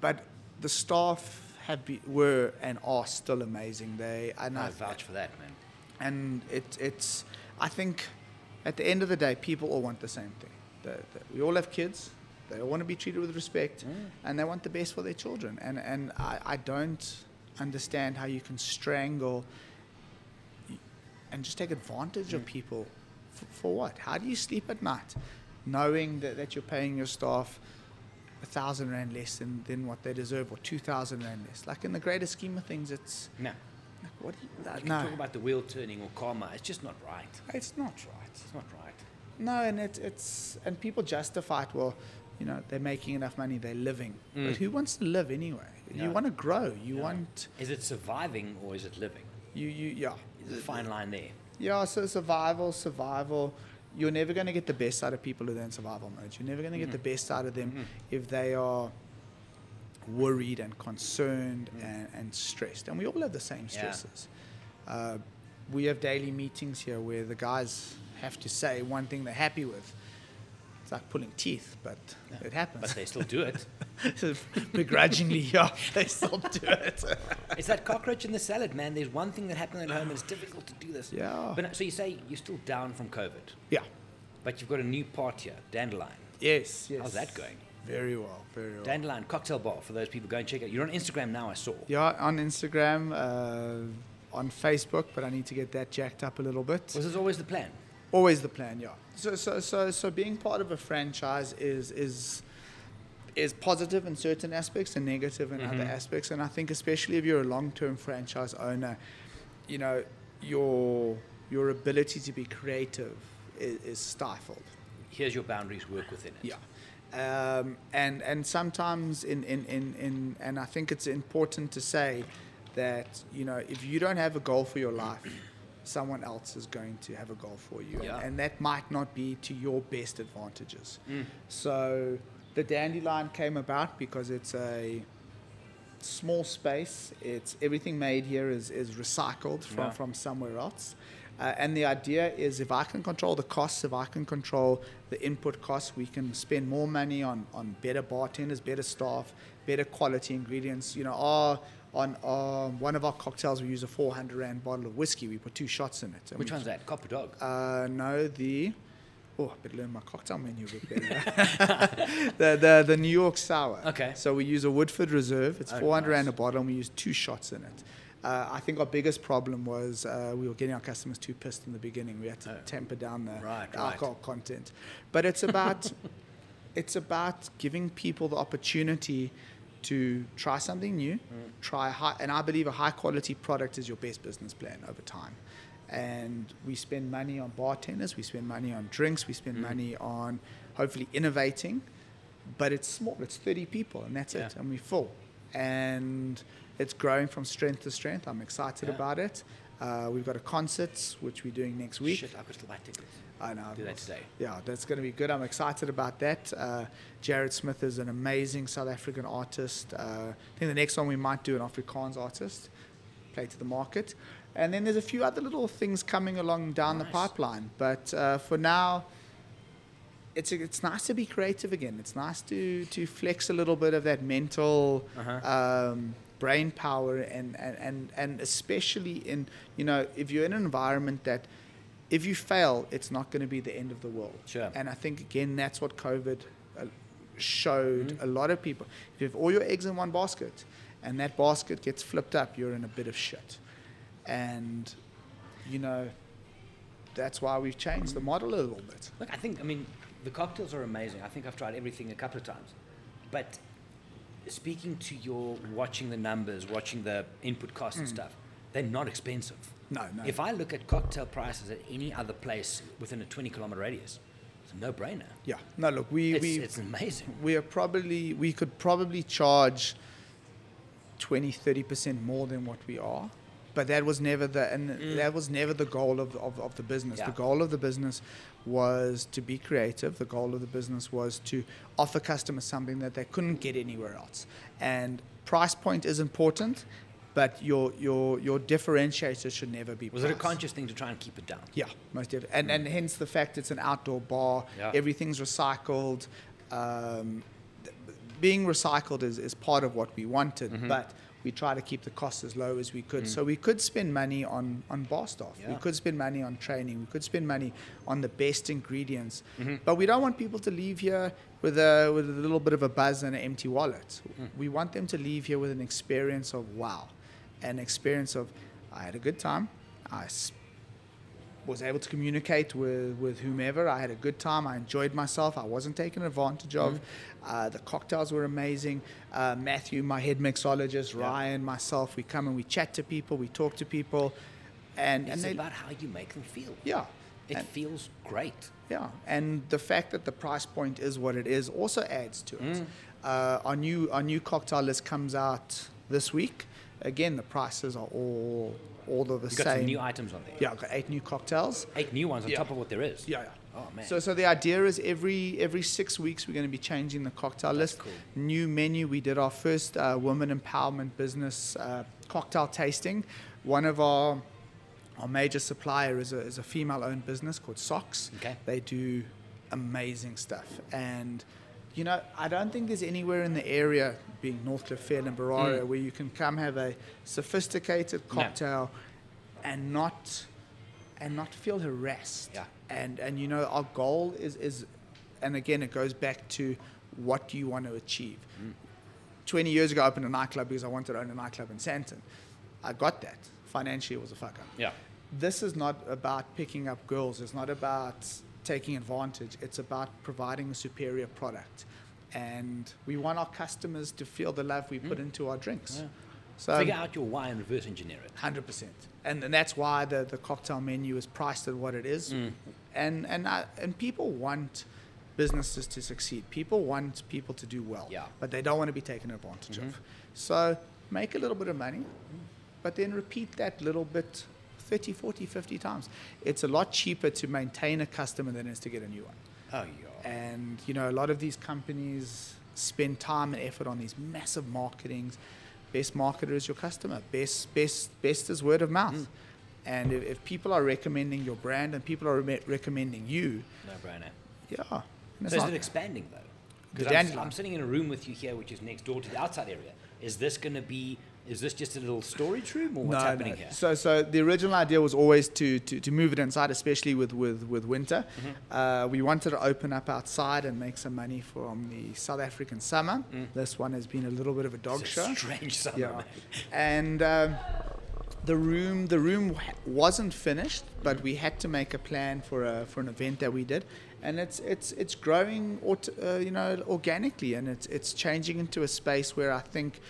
Speaker 2: But the staff have be, were and are still amazing. They and
Speaker 1: I
Speaker 2: I,
Speaker 1: vouch for that, man.
Speaker 2: and it, it's I think at the end of the day, people all want the same thing. The, the, we all have kids. They all want to be treated with respect, and they want the best for their children. And and I, I don't understand how you can strangle and just take advantage of people for, for what? How do you sleep at night, knowing that, that you're paying your staff a thousand rand less than, than what they deserve, or two thousand rand less? Like in the greater scheme of things, it's
Speaker 1: No.
Speaker 2: like what? Do you,
Speaker 1: You can
Speaker 2: no,
Speaker 1: talk about the wheel turning or karma. It's just not right.
Speaker 2: it's not right.
Speaker 1: It's not right.
Speaker 2: No, and it, it's and people justify it. Well, you know, they're making enough money, they're living.
Speaker 1: Mm.
Speaker 2: But who wants to live anyway?
Speaker 1: Yeah.
Speaker 2: You want to grow. You
Speaker 1: Yeah.
Speaker 2: want
Speaker 1: Is it surviving or is it living?
Speaker 2: you you yeah.
Speaker 1: There's a fine line there.
Speaker 2: Yeah, so survival, survival. You're never going to get the best out of people who are in survival mode. You're never going to get the mm-hmm. best out of them mm-hmm. if they are worried and concerned mm-hmm. and, and stressed. And we all have the same
Speaker 1: Yeah.
Speaker 2: stresses. Uh, we have daily meetings here where the guys have to say one thing they're happy with. It's like pulling teeth, but it happens.
Speaker 1: But they still do it. *laughs*
Speaker 2: Begrudgingly, yeah, *laughs* they still do it.
Speaker 1: it's that cockroach in the salad, man. There's one thing that happened at home and it's difficult to do this.
Speaker 2: Yeah.
Speaker 1: But so you say you're still down from COVID,
Speaker 2: yeah.
Speaker 1: but you've got a new part here, Dandelion.
Speaker 2: Yes, yes.
Speaker 1: How's that going?
Speaker 2: Very well, very well.
Speaker 1: Dandelion Cocktail Bar for those people. Go and check it. You're on Instagram now. I saw.
Speaker 2: Yeah, on Instagram, uh, on Facebook, but I need to get that jacked up a little bit.
Speaker 1: Was this always the plan?
Speaker 2: Always the plan, yeah. So, so, so, so being part of a franchise is is is positive in certain aspects and negative in other
Speaker 1: Mhm.
Speaker 2: aspects. And I think, especially if you're a long-term franchise owner, you know, your your ability to be creative is, is stifled.
Speaker 1: Here's your boundaries. Work within it.
Speaker 2: Yeah. Um, and and sometimes in, in, in, in and I think it's important to say that you know if you don't have a goal for your life, someone else is going to have a goal for you,
Speaker 1: Yeah.
Speaker 2: and, and that might not be to your best advantages.
Speaker 1: Mm.
Speaker 2: So the dandelion came about because it's a small space. It's everything made here is, is recycled from,
Speaker 1: Yeah.
Speaker 2: from somewhere else. Uh, and the idea is if I can control the costs, if I can control the input costs, we can spend more money on, on better bartenders, better staff, better quality ingredients. You know, our, on our, one of our cocktails, we use a 400 Rand bottle of whiskey. We put two shots in it.
Speaker 1: Which one's that? Copper Dog.
Speaker 2: uh, no, the. Oh, I better learn my cocktail menu a bit better. *laughs* *laughs* the, the, the New York Sour.
Speaker 1: Okay.
Speaker 2: So we use a Woodford Reserve. It's
Speaker 1: Oh,
Speaker 2: 400 Rand a
Speaker 1: nice.
Speaker 2: bottle, and we use two shots in it. Uh, I think our biggest problem was uh, we were getting our customers too pissed in the beginning. We had to
Speaker 1: Oh.
Speaker 2: temper down the,
Speaker 1: Right,
Speaker 2: the
Speaker 1: right.
Speaker 2: alcohol content. But it's about *laughs* it's about giving people the opportunity to try something new,
Speaker 1: Mm.
Speaker 2: try high, and I believe a high quality product is your best business plan over time. And we spend money on bartenders, we spend money on drinks, we spend
Speaker 1: Mm.
Speaker 2: money on hopefully innovating, but it's small. It's 30 people, and that's it, and we're full. And it's growing from strength to strength. I'm excited
Speaker 1: Yeah.
Speaker 2: about it. Uh, we've got a concert which we're doing next week.
Speaker 1: Shit, I could still buy tickets.
Speaker 2: I know.
Speaker 1: Do that today.
Speaker 2: Yeah, that's going to be good. I'm excited about that. Uh, Jared Smith is an amazing South African artist. Uh, I think the next one we might do an Afrikaans artist, play to the market. And then there's a few other little things coming along down the pipeline. But uh, for now, it's, it's nice to be creative again. It's nice to, to flex a little bit of that mental
Speaker 1: Uh-huh.
Speaker 2: um, brain power and, and, and, and especially in, you know, if you're in an environment that if you fail, it's not going to be the end of the world.
Speaker 1: Sure.
Speaker 2: And I think again, that's what COVID uh, showed
Speaker 1: Mm-hmm.
Speaker 2: a lot of people. If you have all your eggs in one basket, and that basket gets flipped up, you're in a bit of shit. And you know, that's why we've changed the model a little bit.
Speaker 1: Look, I think, I mean, the cocktails are amazing. I think I've tried everything a couple of times. But speaking to your watching the numbers, watching the input costs and stuff, they're not expensive.
Speaker 2: No, no.
Speaker 1: If I look at cocktail prices at any other place within a 20 kilometer radius, it's a no brainer.
Speaker 2: Yeah. No, look, we
Speaker 1: It's,
Speaker 2: we
Speaker 1: it's amazing.
Speaker 2: we are probably we could probably charge 20 30% more than what we are but that was never the and that was never the goal of, of, of the business
Speaker 1: Mm. Yeah.
Speaker 2: the goal of the business was to be creative the goal of the business was to offer customers something that they couldn't get anywhere else and price point is important but your your your differentiator should never be
Speaker 1: Was it a conscious thing to try and keep it down?
Speaker 2: Yeah, most definitely. And, and hence the fact it's an outdoor bar,
Speaker 1: Yeah.
Speaker 2: everything's recycled. Um, th- being recycled is, is part of what we wanted,
Speaker 1: Mm-hmm.
Speaker 2: but we try to keep the cost as low as we could. So we could spend money on, on bar staff, Yeah. we
Speaker 1: Mm.
Speaker 2: Could spend money on training, we could spend money on the best ingredients.
Speaker 1: Mm-hmm.
Speaker 2: But we don't want people to leave here with a, with a little bit of a buzz and an empty wallet.
Speaker 1: Mm.
Speaker 2: We want them to leave here with an experience of wow, an experience of I had a good time. I was able to communicate with, with whomever. I had a good time. I enjoyed myself. I wasn't taken advantage of.
Speaker 1: Mm-hmm.
Speaker 2: Uh, the cocktails were amazing. Uh, Matthew, my head mixologist,
Speaker 1: Yeah.
Speaker 2: Ryan, myself, we come and we chat to people, we talk to people. And, and
Speaker 1: It's
Speaker 2: they,
Speaker 1: about how you make them feel.
Speaker 2: yeah.
Speaker 1: It
Speaker 2: And-
Speaker 1: feels great.
Speaker 2: yeah, and the fact that the price point is what it is also adds to
Speaker 1: Mm.
Speaker 2: it. Uh, our new our new cocktail list comes out this week. Again, the prices are all all of the same.
Speaker 1: You've got some new items on there.
Speaker 2: yeah, I've got eight new cocktails.
Speaker 1: Eight new ones on
Speaker 2: Yeah.
Speaker 1: top of what there is.
Speaker 2: Yeah, yeah.
Speaker 1: Oh, man.
Speaker 2: So, so the idea is every every six weeks we're going to be changing the cocktail
Speaker 1: That's
Speaker 2: list.
Speaker 1: cool.
Speaker 2: New menu. We did our first uh, women empowerment business uh, cocktail tasting. One of our our major supplier is a, is a female-owned business called Socks.
Speaker 1: Okay.
Speaker 2: They do amazing stuff, and you know I don't think there's anywhere in the area, being Northcliff, Fair and Berario,
Speaker 1: Mm.
Speaker 2: where you can come have a sophisticated
Speaker 1: No.
Speaker 2: cocktail and not and not feel harassed.
Speaker 1: Yeah.
Speaker 2: And and you know our goal is is, and again it goes back to what do you want to achieve.
Speaker 1: Mm.
Speaker 2: Twenty years ago, I opened a nightclub because I wanted to own a nightclub in Sandton. I got that. Financially, it was a fuck up.
Speaker 1: Yeah.
Speaker 2: This is not about picking up girls. It's not about taking advantage. It's about providing a superior product. And we want our customers to feel the love we put into our drinks.
Speaker 1: Mm. Yeah.
Speaker 2: So
Speaker 1: Figure out your why and reverse engineer it.
Speaker 2: Hundred percent, and and that's why the, the cocktail menu is priced at what it is,
Speaker 1: Mm.
Speaker 2: and and I, and people want businesses to succeed. People want people to do well,
Speaker 1: Yeah. Mm-hmm.
Speaker 2: but they don't want to be taken advantage of. So make a little bit of money, but then repeat that little bit 30, 40, 50 times. It's a lot cheaper to maintain a customer than it is to get a new one.
Speaker 1: Oh, yeah.
Speaker 2: And you know, a lot of these companies spend time and effort on these massive marketings. Best marketer is your customer. Best, best, best is word of mouth.
Speaker 1: Mm.
Speaker 2: And if, if people are recommending your brand and people are re- recommending you,
Speaker 1: No brainer.
Speaker 2: yeah.
Speaker 1: So
Speaker 2: it's
Speaker 1: is
Speaker 2: not-
Speaker 1: it expanding though? Because I'm. I'm sitting in a room with you here, which is next door to the outside area. Is this going to be? Is this just a little storage room, or what's happening here?
Speaker 2: So, so the original idea was always to, to, to move it inside, especially with, with, with winter.
Speaker 1: Mm-hmm.
Speaker 2: Uh, we wanted to open up outside and make some money from the South African summer.
Speaker 1: Mm.
Speaker 2: This one has been a little bit of a dog
Speaker 1: It's a
Speaker 2: show.
Speaker 1: strange summer,
Speaker 2: Yeah.
Speaker 1: man.
Speaker 2: And um, the room the room wasn't finished, but we had to make a plan for a, for an event that we did, and it's it's it's growing aut- uh, you know organically, and it's it's changing into a space where I think.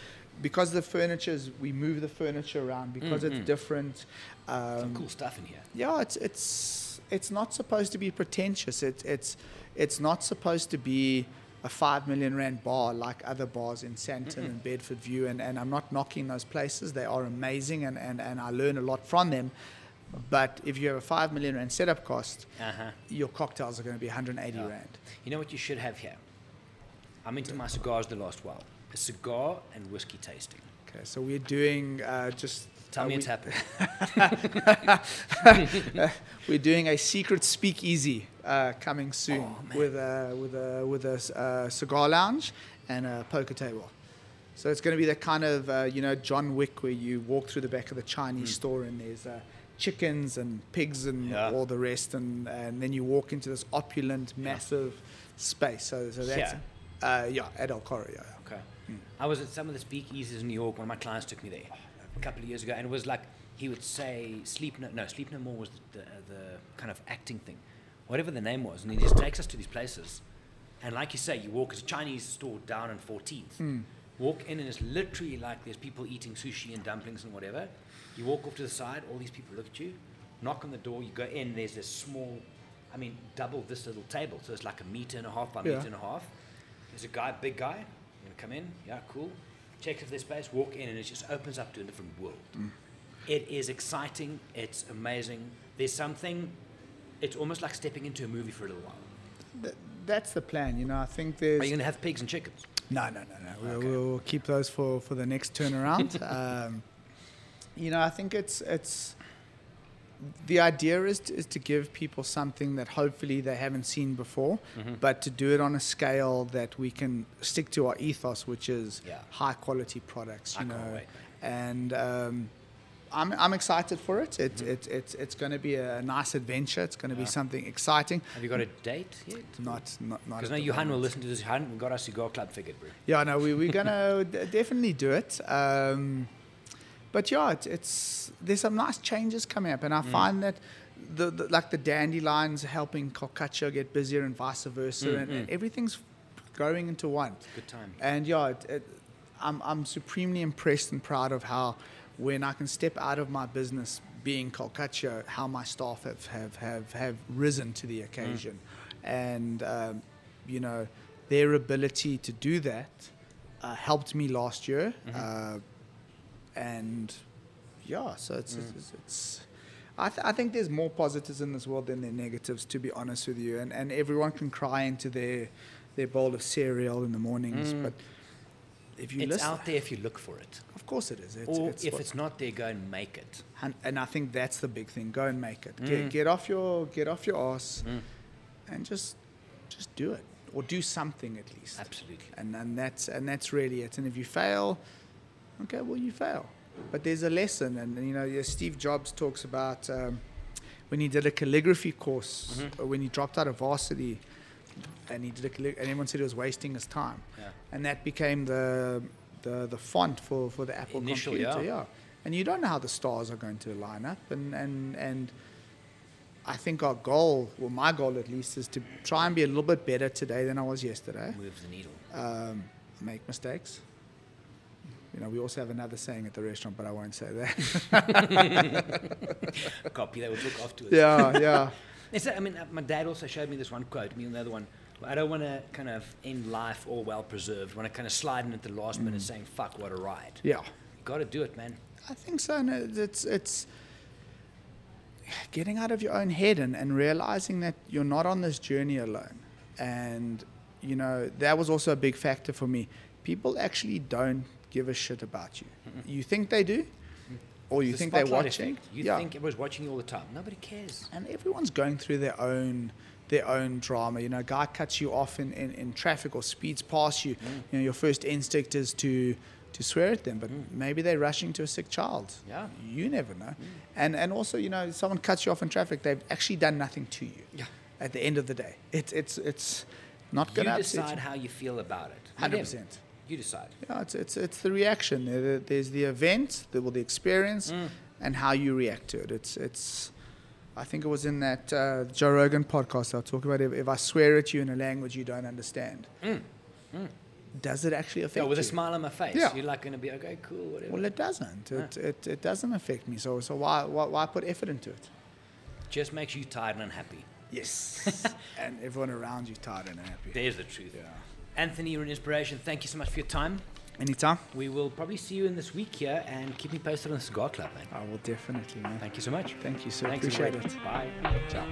Speaker 2: Because the furniture is, we move the furniture around because
Speaker 1: Mm,
Speaker 2: it's different. Um,
Speaker 1: Some cool stuff in here.
Speaker 2: yeah, it's it's it's not supposed to be pretentious. It's it's it's not supposed to be a five million rand bar like other bars in Sandton and Bedfordview. And, and I'm not knocking those places. They are amazing and, and, and I learn a lot from them. But if you have a five million rand setup cost,
Speaker 1: Uh-huh.
Speaker 2: your cocktails are going to be 180
Speaker 1: Yeah.
Speaker 2: rand.
Speaker 1: You know what you should have here? I'm into my cigars the last while. A cigar and whiskey tasting.
Speaker 2: Okay, so we're doing uh, just.
Speaker 1: Tell
Speaker 2: uh,
Speaker 1: me
Speaker 2: we-
Speaker 1: it's happening. *laughs*
Speaker 2: We're doing a secret speakeasy uh, coming soon
Speaker 1: Oh,
Speaker 2: with a with a with a uh, cigar lounge and a poker table. So it's going to be the kind of uh, you know John Wick where you walk through the back of the Chinese
Speaker 1: Hmm.
Speaker 2: store and there's a chickens and pigs and
Speaker 1: Yeah.
Speaker 2: all the rest, and, and then you walk into this opulent, massive space. So, so that's
Speaker 1: Here?
Speaker 2: uh, yeah, at El Coro, yeah.
Speaker 1: I was at some of the speakeasies in New York. One of my clients took me there a couple of years ago, and it was like he would say "Sleep No," no, "Sleep No More" was the, the, uh, the kind of acting thing, whatever the name was, and he just takes us to these places, and like you say, you walk. It's a Chinese store down on 14th. Hmm. Walk in, and it's literally like there's people eating sushi and dumplings and whatever. You walk off to the side, all these people look at you, knock on the door. You go in. There's this small, I mean, double this little table, so it's like a meter and a half by
Speaker 2: Yeah.
Speaker 1: meter and a half. There's a guy, big guy. You gonna come in? Yeah, cool. Check if there's space. Walk in, and it just opens up to a different world. It is exciting. It's amazing. There's something. It's almost like stepping into a movie for a little while.
Speaker 2: Th- that's the plan, you know. I think there's
Speaker 1: Are you gonna have pigs and chickens?
Speaker 2: No, no, no, no. We'll, we'll keep those for, for the next turnaround. *laughs* um, you know, I think it's it's the idea is to, is to give people something that hopefully they haven't seen before,
Speaker 1: Mm-hmm.
Speaker 2: but to do it on a scale that we can stick to our ethos, which is
Speaker 1: Yeah.
Speaker 2: high quality products. You
Speaker 1: I
Speaker 2: know, and um, I'm I'm excited for it. It,
Speaker 1: Mm-hmm.
Speaker 2: it, it's it's going to be a nice adventure. It's going to
Speaker 1: Yeah.
Speaker 2: be something exciting.
Speaker 1: Have you got a date yet?
Speaker 2: Not not not.
Speaker 1: Because now Johan will listen to this. Johan, we got our cigar club figured, bro.
Speaker 2: Yeah, no, we, we're gonna *laughs* definitely do it. Um, but yeah, it's, it's there's some nice changes coming up, and I find that the, the like the dandelions helping Col'Cacchio get busier and vice versa,
Speaker 1: Mm,
Speaker 2: and,
Speaker 1: mm.
Speaker 2: and everything's growing into one.
Speaker 1: Good time.
Speaker 2: And yeah, it, it, I'm I'm supremely impressed and proud of how when I can step out of my business being Col'Cacchio, how my staff have have have, have risen to the occasion, and um, you know their ability to do that uh, helped me last year, uh, and yeah, so it's it's. it's I, th- I think there's more positives in this world than there are negatives, to be honest with you. And, and everyone can cry into their their bowl of cereal in the mornings,
Speaker 1: Mm.
Speaker 2: but if you
Speaker 1: it's
Speaker 2: listen,
Speaker 1: out there if you look for it.
Speaker 2: of course it is. It's,
Speaker 1: or
Speaker 2: it's
Speaker 1: if
Speaker 2: what-
Speaker 1: it's not there, go and make it.
Speaker 2: and, and I think that's the big thing. Go and make it.
Speaker 1: Mm.
Speaker 2: Get, get off your get off your ass,
Speaker 1: Mm.
Speaker 2: and just just do it, or do something at least.
Speaker 1: Absolutely.
Speaker 2: And and that's and that's really it. And if you fail, okay, well you fail. But there's a lesson, and you know, Steve Jobs talks about um, when he did a calligraphy course,
Speaker 1: Mhm.
Speaker 2: or when he dropped out of varsity, and he did a callig- and everyone said he was wasting his time,
Speaker 1: Yeah.
Speaker 2: and that became the the, the font for, for the Apple
Speaker 1: Initial,
Speaker 2: computer.
Speaker 1: yeah.
Speaker 2: And you don't know how the stars are going to line up, and and and. I think our goal, well, my goal at least, is to try and be a little bit better today than I was yesterday
Speaker 1: Moves the needle.
Speaker 2: um, make mistakes. You know, we also have another saying at the restaurant, but I won't say that. *laughs*
Speaker 1: Copy that. We'll look afterwards.
Speaker 2: yeah, yeah. *laughs*
Speaker 1: It's, I mean, uh, my dad also showed me this one quote, me another one. I don't want to kind of end life all well preserved. Want to kind of slide in at the last minute saying, fuck, what a ride.
Speaker 2: Yeah.
Speaker 1: Got to do it, man.
Speaker 2: I think so. And it- it's, it's getting out of your own head and, and realizing that you're not on this journey alone. And, you know, that was also a big factor for me. People actually don't give a shit about you. You think they do, or you
Speaker 1: The
Speaker 2: think they're watching.
Speaker 1: effect. You
Speaker 2: yeah.
Speaker 1: think everyone's watching you all the time. Nobody cares.
Speaker 2: and everyone's going through their own their own drama. You know, a guy cuts you off in, in, in traffic or speeds past you. Mm. You know, your first instinct is to to swear at them, but mm. maybe they're rushing to a sick child.
Speaker 1: Yeah.
Speaker 2: You never know. Mm. And and also, you know, someone cuts you off in traffic, they've actually done nothing to you.
Speaker 1: Yeah.
Speaker 2: At the end of the day. It's it's it's not
Speaker 1: You
Speaker 2: gonna upset
Speaker 1: decide
Speaker 2: you.
Speaker 1: how you feel about it.
Speaker 2: Hundred percent.
Speaker 1: You decide.
Speaker 2: Yeah, it's, it's, it's the reaction. There's the event, the, well, the experience,
Speaker 1: Mm.
Speaker 2: and how you react to it. It's, it's. I think it was in that uh, Joe Rogan podcast. I'll talk about if, if I swear at you in a language you don't understand,
Speaker 1: Mm. Mm.
Speaker 2: does it actually affect you?
Speaker 1: Yeah, with
Speaker 2: you?
Speaker 1: a smile on my face.
Speaker 2: Yeah.
Speaker 1: You're like going to be, okay, cool, whatever.
Speaker 2: Well, it doesn't. It, it, it doesn't affect me. So, so why, why, why put effort into it?
Speaker 1: Just makes you tired and unhappy.
Speaker 2: Yes. *laughs* and everyone around you tired and happy.
Speaker 1: There's the truth.
Speaker 2: Yeah.
Speaker 1: Anthony, you're an inspiration. Thank you so much for your time.
Speaker 2: Anytime.
Speaker 1: We will probably see you in this week here and keep me posted on the Cigar Club, man.
Speaker 2: I will definitely, man.
Speaker 1: Thank you so much.
Speaker 2: Thank you so
Speaker 1: much.
Speaker 2: Appreciate it.
Speaker 1: Bye.
Speaker 2: Ciao.